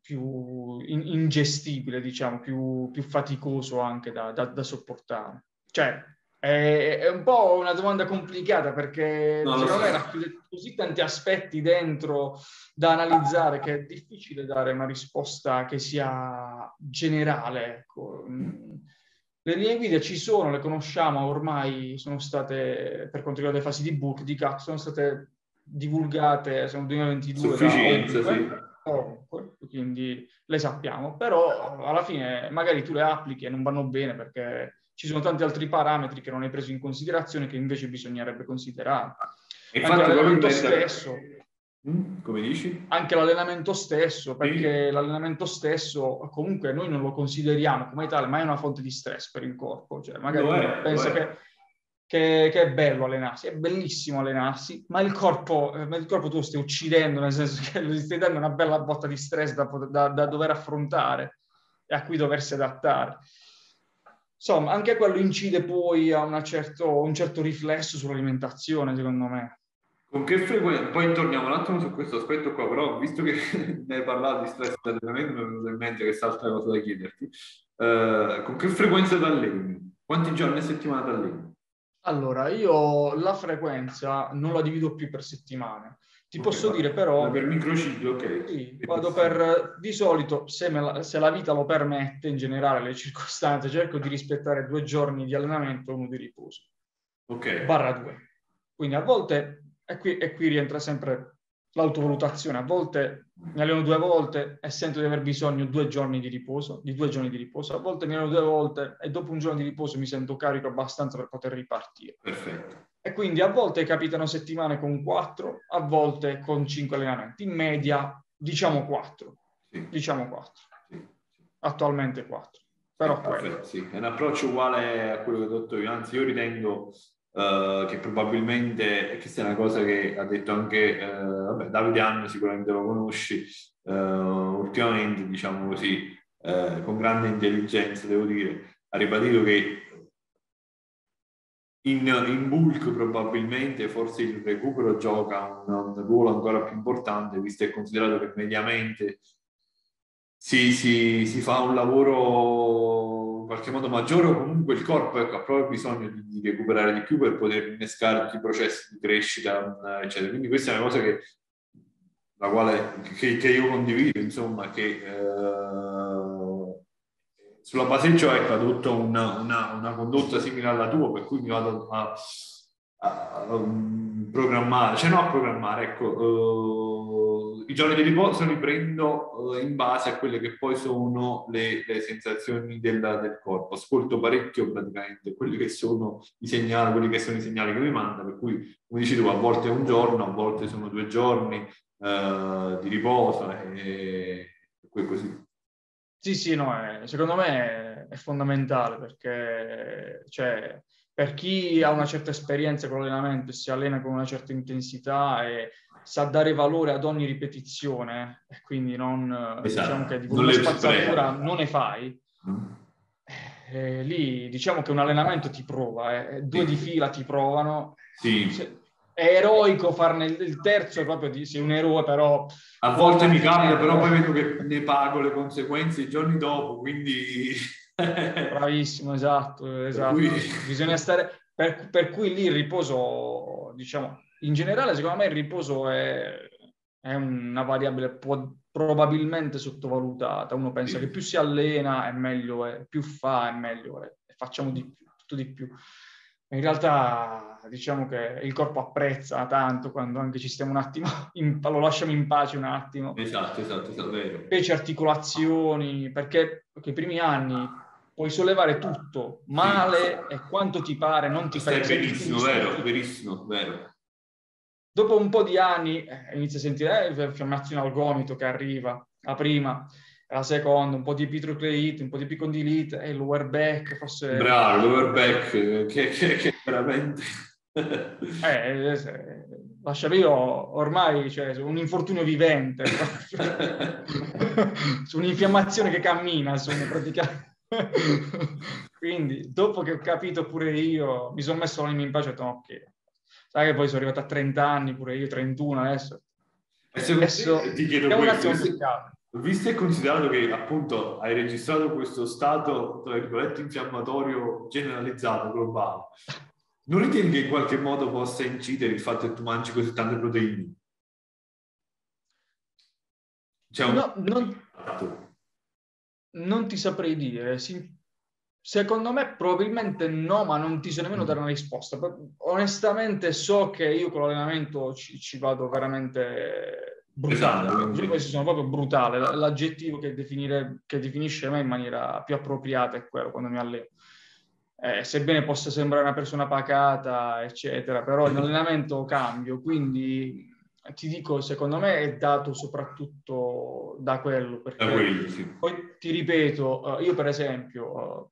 più in, ingestibile, diciamo, più, più faticoso anche da, da, da sopportare. Cioè, è, è, un po' una domanda complicata perché no, secondo me racchiude così tanti aspetti dentro da analizzare che è difficile dare una risposta che sia generale. Ecco. Le linee guida ci sono, le conosciamo, ormai sono state, per quanto riguarda le fasi di book, di CAC, sono state divulgate, sono 2022. Sufficienza, sì. Ovunque, quindi le sappiamo, però alla fine magari tu le applichi e non vanno bene perché ci sono tanti altri parametri che non hai preso in considerazione che invece bisognerebbe considerare. Infatti, anche l'allenamento stesso. Mm, come dici? Anche l'allenamento stesso, perché sì. l'allenamento stesso comunque noi non lo consideriamo come tale, ma è una fonte di stress per il corpo. Cioè, magari è, pensa che, che, che, è bello allenarsi, è bellissimo allenarsi, ma il corpo, eh, il corpo tu lo stai uccidendo, nel senso che gli stai dando una bella botta di stress da, da, da dover affrontare e a cui doversi adattare insomma, anche quello incide poi a certo, un certo riflesso sull'alimentazione, secondo me. Con che frequenza? Poi torniamo un attimo su questo aspetto qua, però visto che ne hai parlato di stress da allenamento, mi è venuto in mente questa altra cosa da chiederti. Uh, con che frequenza t'alleni? Quanti giorni a settimana t'alleni? Allora, io la frequenza non la divido più per settimane. Ti okay, posso dire però... Per microciclo, ok. Sì, vado per... Di solito, se, la, se, la, vita lo permette, in generale le circostanze, cerco di rispettare due giorni di allenamento e uno di riposo. Ok. Barra due. Quindi a volte, e qui, e qui rientra sempre l'autovalutazione, a volte mi alleno due volte e sento di aver bisogno due giorni di riposo, di due giorni di riposo, a volte mi alleno due volte e dopo un giorno di riposo mi sento carico abbastanza per poter ripartire. Perfetto. E quindi a volte capitano settimane con quattro, a volte con cinque allenamenti. In media, diciamo quattro. Sì. Diciamo quattro. Sì. Attualmente quattro. Però perfetto, sì. È un approccio uguale a quello che ho detto io. Anzi, io ritengo uh, che probabilmente, e questa è una cosa che ha detto anche uh, vabbè, Davide Anno, sicuramente lo conosci, uh, ultimamente, diciamo così, con grande intelligenza, devo dire, ha ribadito che in, in, bulk probabilmente forse il recupero gioca un, un, ruolo ancora più importante, visto e considerato che mediamente si, si, si, fa un lavoro in qualche modo maggiore o comunque il corpo ecco, ha proprio bisogno di, di, recuperare di più per poter innescare tutti i processi di crescita, eccetera. Quindi questa è una cosa che, la quale, che, che io condivido, insomma, che... Eh, sulla base di ciò ecco, adotto una, una, una, condotta simile alla tua, per cui mi vado a, a, a programmare, cioè no a programmare, ecco, uh, i giorni di riposo li prendo uh, in base a quelle che poi sono le, le sensazioni del, del, corpo. Ascolto parecchio praticamente quelli che sono i segnali, quelli che sono i segnali che mi manda, per cui, come dici tu, a volte è un giorno, a volte sono due giorni uh, di riposo e, e così. Sì, sì, no, è, secondo me è, è fondamentale perché cioè, per chi ha una certa esperienza con l'allenamento e si allena con una certa intensità e sa dare valore ad ogni ripetizione e quindi non, esatto. diciamo che di una spazzatura non ne fai, mm. eh, lì diciamo che un allenamento ti prova, eh, due sì. di fila ti provano. Sì. Se, è eroico farne il terzo, è proprio di, sei un eroe, però... A volte mi cambia, però poi vedo che ne pago le conseguenze i giorni dopo, quindi... Bravissimo, esatto, esatto. Cui... Bisogna stare... Per, per, cui lì il riposo, diciamo, in generale secondo me il riposo è, è una variabile, può, probabilmente sottovalutata. Uno pensa che più si allena è meglio è, più fa è meglio è, facciamo di più, tutto di più. In realtà diciamo che il corpo apprezza tanto quando anche ci stiamo un attimo, in, lo lasciamo in pace un attimo. Esatto, esatto, esatto, vero. Specie articolazioni, perché, perché i primi anni puoi sollevare tutto male sì. e quanto ti pare, non ti fai... Stai benissimo, vero, verissimo, vero Dopo un po' di anni eh, inizi a sentire eh, infiammazione al gomito che arriva, la prima, la seconda, un po' di epitrocleite, un po' di epicondilite, e il lower back forse... Bravo, lower back, che, che, che veramente... eh, eh, lasciami io ormai cioè, un infortunio vivente, su un'infiammazione che cammina, sono praticamente... Quindi, dopo che ho capito pure io, mi sono messo l'anima in pace e ho detto, ok, sai che poi sono arrivato a 30 anni, pure io 31 adesso. E adesso ti chiedo questo, visto, visto e considerato che appunto hai registrato questo stato, tra virgolette, infiammatorio generalizzato, globale, non ritieni che in qualche modo possa incidere il fatto che tu mangi così tante proteine? Cioè no, non, non ti saprei dire, Secondo me probabilmente no, ma non ti so nemmeno mm. dare una risposta. Onestamente so che io con l'allenamento ci, ci vado veramente brutale. Esatto. Questi sono proprio brutale. L'aggettivo che, che, definisce me in maniera più appropriata è quello quando mi alleno. Eh, sebbene possa sembrare una persona pacata, eccetera, però in allenamento cambio, quindi ti dico, secondo me è dato soprattutto da quello. Perché da quello, sì. Poi ti ripeto, uh, io per esempio, uh,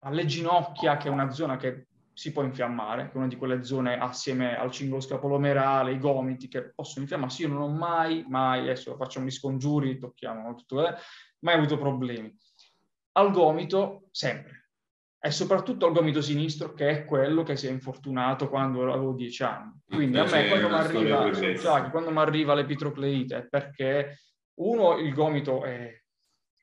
alle ginocchia, che è una zona che si può infiammare, che è una di quelle zone assieme al cingolo scapolomerale, i gomiti che possono infiammarsi. Io non ho mai, mai, adesso facciamo gli scongiuri, tocchiamo tutto, eh, mai avuto problemi. Al gomito, sempre. E soprattutto al gomito sinistro, che è quello che si è infortunato quando avevo dieci anni. Quindi a me quando mi arriva, quando arriva l'epitrocleite è perché uno, il gomito è,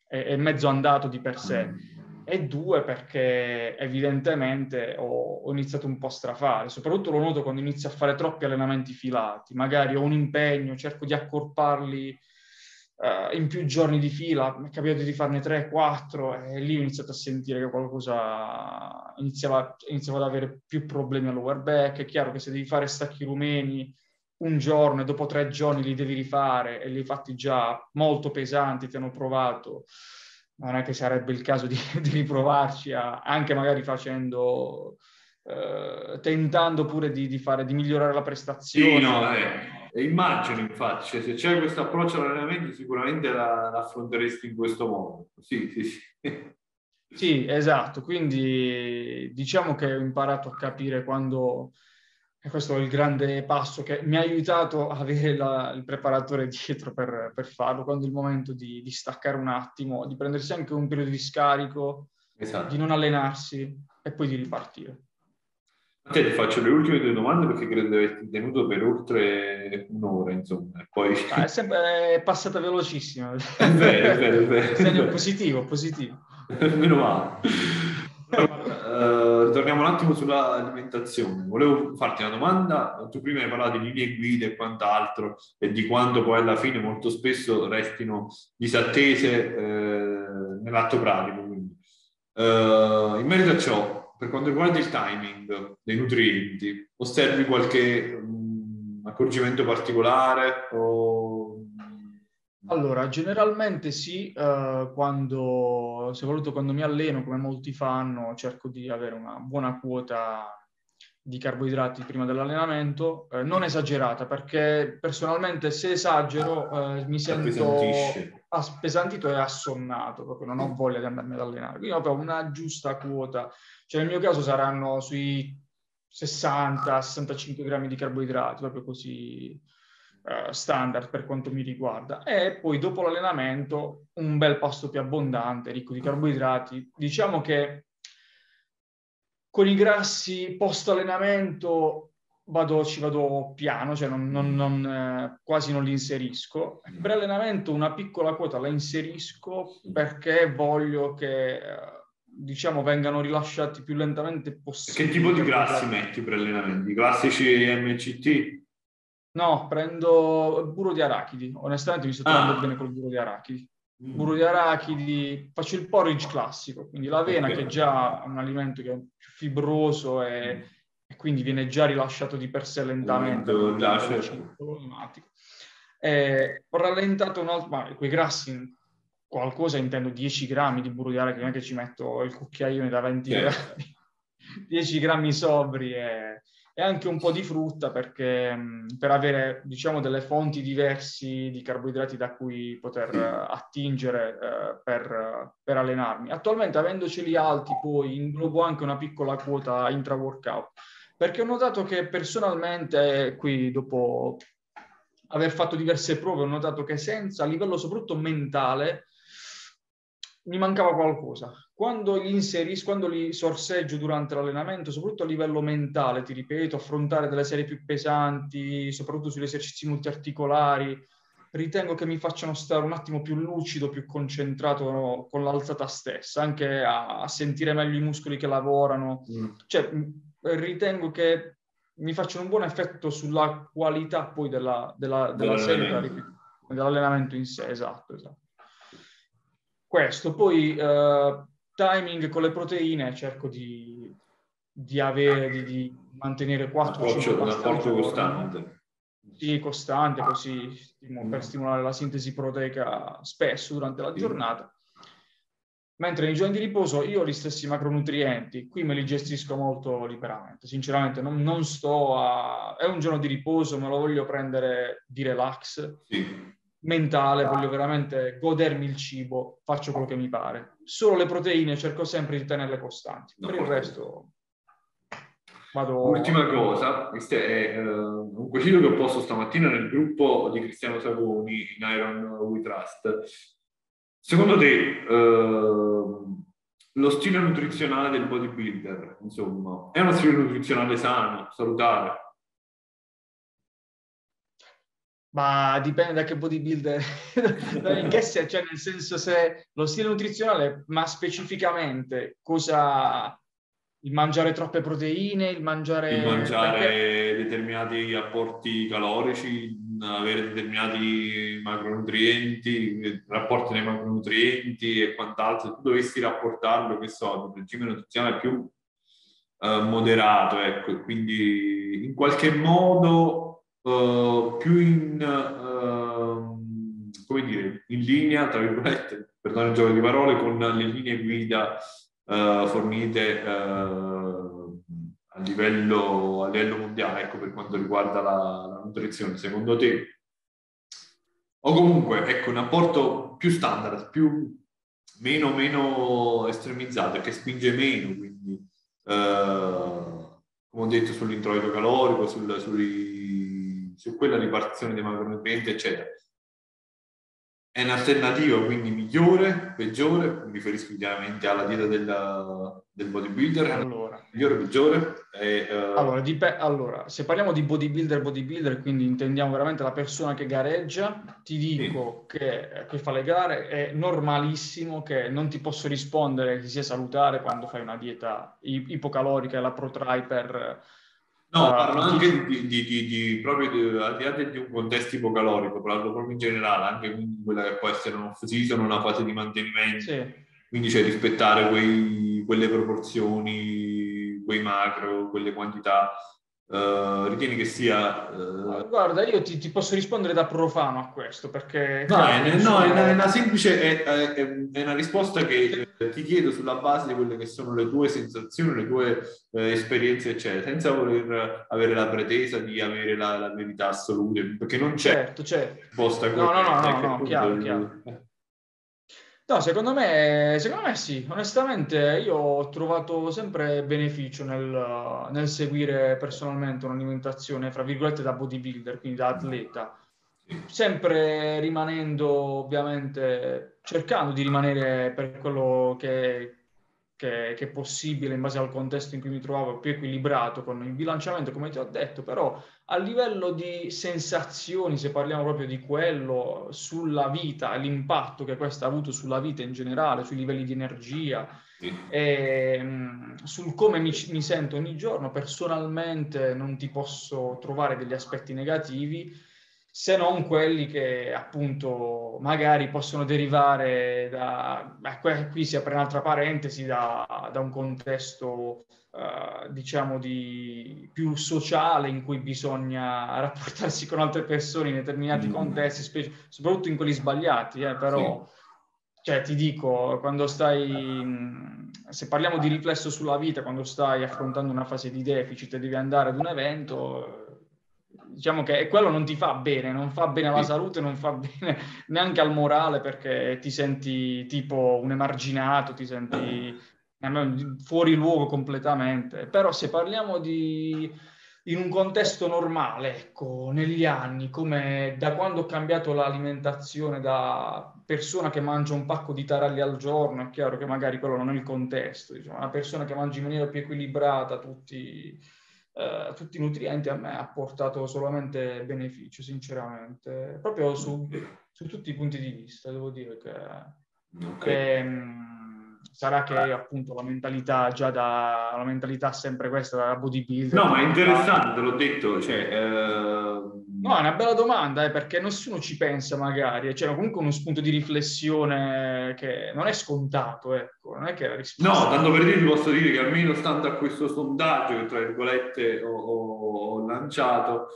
è, è mezzo andato di per sé. Mm e due perché evidentemente ho, ho, iniziato un po' a strafare, soprattutto lo noto quando inizio a fare troppi allenamenti filati, magari ho un impegno, cerco di accorparli uh, in più giorni di fila, mi è capitato di farne 3-4 e lì ho iniziato a sentire che qualcosa iniziava, iniziava ad avere più problemi al lower back, è chiaro che se devi fare stacchi rumeni un giorno e dopo tre giorni li devi rifare e li hai fatti già molto pesanti, ti hanno provato, non è che sarebbe il caso di, di riprovarci a, anche magari facendo, eh, tentando pure di, di, fare, di migliorare la prestazione. Sì, no, eh, immagino infatti, cioè, se c'è questo approccio all'allenamento sicuramente la, la, affronteresti in questo modo. Sì, sì, sì. Sì, esatto, quindi diciamo che ho imparato a capire quando e questo è il grande passo che mi ha aiutato a avere la, il preparatore dietro per, per, farlo, quando è il momento di, di, staccare un attimo, di prendersi anche un periodo di scarico, esatto. di non allenarsi e poi di ripartire. Te ti faccio le ultime due domande perché credo di averti tenuto per oltre un'ora, insomma. Poi... Ah, è, sempre, è passata velocissima. È vero, è vero, è vero. Segno positivo, positivo. Meno male. Torniamo un attimo sull'alimentazione. Volevo farti una domanda. Tu prima hai parlato di linee guida e quant'altro e di quando poi alla fine molto spesso restino disattese eh, nell'atto pratico. Uh, in merito a ciò, per quanto riguarda il timing dei nutrienti, osservi qualche um, accorgimento particolare o allora, generalmente sì, eh, quando, soprattutto quando mi alleno, come molti fanno, cerco di avere una buona quota di carboidrati prima dell'allenamento, eh, non esagerata, perché personalmente se esagero eh, mi sento appesantito e assonnato, proprio non ho voglia di andarmi ad allenare. Quindi ho una giusta quota, cioè nel mio caso saranno sui 60-65 grammi di carboidrati, proprio così eh, standard per quanto mi riguarda. E poi dopo l'allenamento un bel pasto più abbondante, ricco di carboidrati. Diciamo che con i grassi post allenamento vado, ci vado piano, cioè non, non, non, eh, quasi non li inserisco. Per allenamento una piccola quota la inserisco perché voglio che eh, diciamo vengano rilasciati più lentamente possibile. Che tipo di grassi metti per allenamento? I classici MCT? No, prendo burro di arachidi. Onestamente mi sto trovando ah. bene col burro di arachidi. Mm. Burro di arachidi, faccio il porridge classico, quindi l'avena okay. che è già un alimento che è più fibroso e, mm. e quindi viene già rilasciato di per sé lentamente. Eh, ho rallentato un altro, ma quei grassi, qualcosa intendo 10 grammi di burro di arachidi, non è che ci metto il cucchiaione da 20 yeah. grammi, 10 grammi sobri e e anche un po' di frutta perché, per avere diciamo delle fonti diversi di carboidrati da cui poter uh, attingere uh, per, per, allenarmi. Attualmente avendoceli alti poi inglobo anche una piccola quota intra-workout perché ho notato che personalmente qui dopo aver fatto diverse prove ho notato che senza a livello soprattutto mentale mi mancava qualcosa. Quando li inserisco, quando li sorseggio durante l'allenamento, soprattutto a livello mentale, ti ripeto, affrontare delle serie più pesanti, soprattutto sugli esercizi multiarticolari, ritengo che mi facciano stare un attimo più lucido, più concentrato no, con l'alzata stessa, anche a, a, sentire meglio i muscoli che lavorano. Mm. Cioè, ritengo che mi facciano un buon effetto sulla qualità poi della, della, della serie, dell'allenamento in sé, esatto, esatto questo. Poi uh, timing con le proteine, cerco di, di avere, di, di mantenere 4-5 Un approccio costante. Sì, costante, così mm. per stimolare la sintesi proteica spesso durante la giornata. Mentre nei giorni di riposo io ho gli stessi macronutrienti, qui me li gestisco molto liberamente. Sinceramente non, non sto a... è un giorno di riposo, me lo voglio prendere di relax. Sì mentale, voglio veramente godermi il cibo, faccio quello che mi pare. Solo le proteine cerco sempre di tenerle costanti. Per il resto vado... Ultima cosa, questo è uh, un quesito che ho posto stamattina nel gruppo di Cristiano Savoni in Iron We Trust. Secondo te uh, lo stile nutrizionale del bodybuilder, insomma, è uno stile nutrizionale sano, salutare? Ma dipende da che bodybuilder, in che senso, cioè nel senso se lo stile nutrizionale, ma specificamente cosa, il mangiare troppe proteine, il mangiare... Il mangiare determinati apporti calorici, avere determinati macronutrienti, rapporti dei macronutrienti e quant'altro, tu dovessi rapportarlo, che so, il regime nutrizionale più uh, moderato, ecco, quindi in qualche modo uh, più in, uh, come dire, in linea, tra virgolette, perdone il gioco di parole, con le linee guida uh, fornite a livello, a, livello, mondiale, ecco, per quanto riguarda la, la nutrizione. Secondo te, o comunque, ecco, un apporto più standard, più meno, meno estremizzato, che spinge meno, quindi, come ho detto, sull'introito calorico, sul, sui su quella ripartizione dei macronutrienti, eccetera. È un'alternativa quindi migliore, peggiore, mi riferisco chiaramente alla dieta del, del bodybuilder, allora. migliore, peggiore? E, uh... allora, dip- allora, se parliamo di bodybuilder, bodybuilder, quindi intendiamo veramente la persona che gareggia, ti dico sì. che, che fa le gare, è normalissimo che non ti posso rispondere che sia salutare quando fai una dieta ipocalorica e la protrai per No, uh, parlo anche di, di, di, di proprio al di là di un contesto ipocalorico, parlo proprio in generale, anche quella che può essere un off-season, una fase di mantenimento. Sì. Quindi c'è cioè, rispettare quei, quelle proporzioni, quei macro, quelle quantità Uh, ritieni che sia... Uh... Guarda, io ti, ti, posso rispondere da profano a questo, perché... No, è, no, è, una, è una, semplice, è, è, una risposta che ti chiedo sulla base di quelle che sono le tue sensazioni, le tue eh, esperienze, eccetera, senza voler avere la pretesa di avere la, la verità assoluta, perché non c'è certo, certo. risposta no, no, no, no, no, chiaro, chiaro. No, secondo me, secondo me sì. Onestamente io ho trovato sempre beneficio nel, nel seguire personalmente un'alimentazione, fra virgolette, da bodybuilder, quindi da atleta. Sempre rimanendo, ovviamente, cercando di rimanere per quello che, che, che, è possibile in base al contesto in cui mi trovavo, più equilibrato con il bilanciamento, come ti ho detto, però a livello di sensazioni, se parliamo proprio di quello, sulla vita, l'impatto che questo ha avuto sulla vita in generale, sui livelli di energia, sì. e, mm, sul come mi, mi sento ogni giorno, personalmente non ti posso trovare degli aspetti negativi se non quelli che appunto magari possono derivare da, qui si apre un'altra parentesi, da, da un contesto uh, diciamo di, più sociale in cui bisogna rapportarsi con altre persone in determinati mm. contesti, specie, soprattutto in quelli sbagliati, eh, però... Sì. Cioè, ti dico, quando stai, se parliamo di riflesso sulla vita, quando stai affrontando una fase di deficit e devi andare ad un evento, diciamo che quello non ti fa bene, non fa bene alla salute, non fa bene neanche al morale perché ti senti tipo un emarginato, ti senti fuori luogo completamente. Però se parliamo di in un contesto normale, ecco, negli anni, come da quando ho cambiato l'alimentazione da persona che mangia un pacco di taralli al giorno, è chiaro che magari quello non è il contesto, diciamo, una persona che mangia in maniera più equilibrata tutti eh, tutti i nutrienti a me ha portato solamente beneficio, sinceramente, proprio su, su tutti i punti di vista, devo dire che... Okay. che ehm, sarà che appunto la mentalità già da la mentalità sempre questa da bodybuilder. No, ma è interessante, l'ho detto, cioè, eh... No, è una bella domanda, eh, perché nessuno ci pensa magari, c'è cioè, comunque uno spunto di riflessione che non è scontato, ecco, non è che la risposta... No, tanto per dire ti posso dire che almeno stando a questo sondaggio che tra virgolette ho, ho, ho lanciato,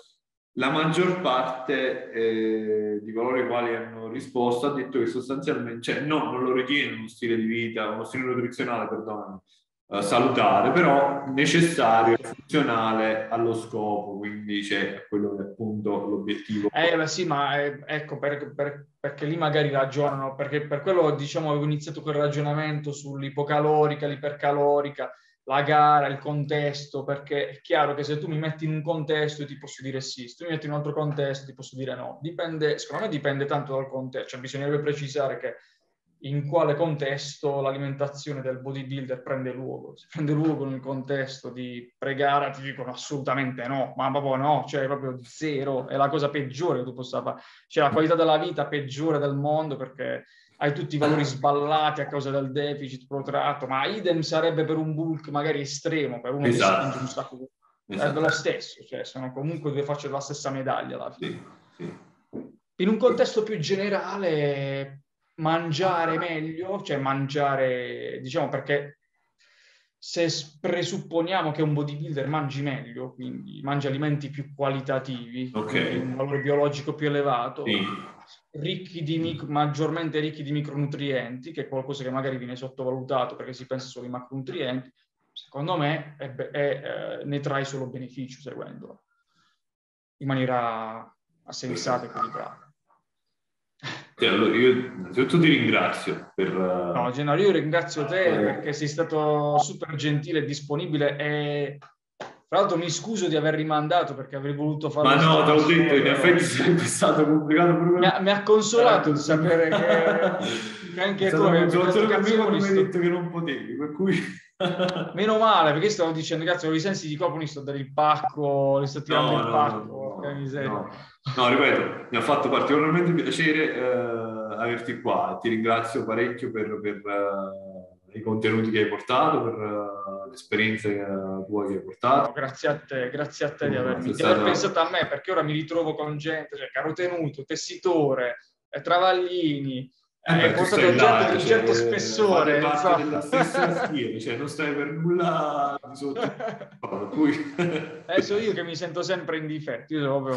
la maggior parte eh, di coloro i quali hanno risposto ha detto che sostanzialmente, cioè no, non lo ritiene uno stile di vita, uno stile nutrizionale, perdono, eh, salutare, però necessario, funzionale allo scopo, quindi c'è quello che è appunto l'obiettivo. Eh beh, sì, ma eh, ecco, per, per, perché lì magari ragionano, perché per quello diciamo avevo iniziato quel ragionamento sull'ipocalorica, l'ipercalorica, la gara, il contesto, perché è chiaro che se tu mi metti in un contesto ti posso dire sì, se tu mi metti in un altro contesto ti posso dire no. Dipende, secondo me dipende tanto dal contesto, cioè bisognerebbe precisare che in quale contesto l'alimentazione del bodybuilder prende luogo. Se prende luogo nel contesto di pregare, ti dicono assolutamente no, ma proprio no, cioè proprio zero, è la cosa peggiore che tu possa fare. Cioè la qualità della vita peggiore del mondo perché hai tutti i valori sballati a causa del deficit protratto, ma idem sarebbe per un bulk magari estremo, per uno esatto. che spinge un sacco. Esatto. È lo stesso, cioè sono comunque due facce della stessa medaglia alla fine. Sì, sì. In un contesto più generale, mangiare meglio, cioè mangiare, diciamo perché se presupponiamo che un bodybuilder mangi meglio, quindi mangi alimenti più qualitativi, okay. un valore biologico più elevato, sì ricchi di maggiormente ricchi di micronutrienti, che è qualcosa che magari viene sottovalutato perché si pensa solo ai macronutrienti, secondo me è, è, eh, ne trai solo beneficio seguendolo in maniera sensata e equilibrata. Allora, io innanzitutto ti ringrazio per... No, Gennaro, io ringrazio te eh. perché sei stato super gentile e disponibile e tra l'altro mi scuso di aver rimandato perché avrei voluto fare... Ma no, te l'ho detto, in effetti sarebbe stato complicato proprio... Mi ha, mi ha consolato di sapere che, che anche tu avevi hai detto che non potevi, per cui... Meno male, perché stavo dicendo, cazzo, i sensi di corpo, mi sto dando il pacco, li sto tirando no, il no, pacco. No, no, no, ripeto, mi ha fatto particolarmente piacere eh, averti qua. Ti ringrazio parecchio per, per uh, i contenuti che hai portato, per uh, l'esperienza uh, tua che hai portato. grazie a te, grazie a te di, avermi, di aver pensato a me, perché ora mi ritrovo con gente, cioè carotenuto, tessitore, eh, travaglini, eh, là, di un certo cioè, spessore. Parte della stessa schiena, cioè non stai per nulla di sotto. Cui... Adesso io che mi sento sempre in difetto, io proprio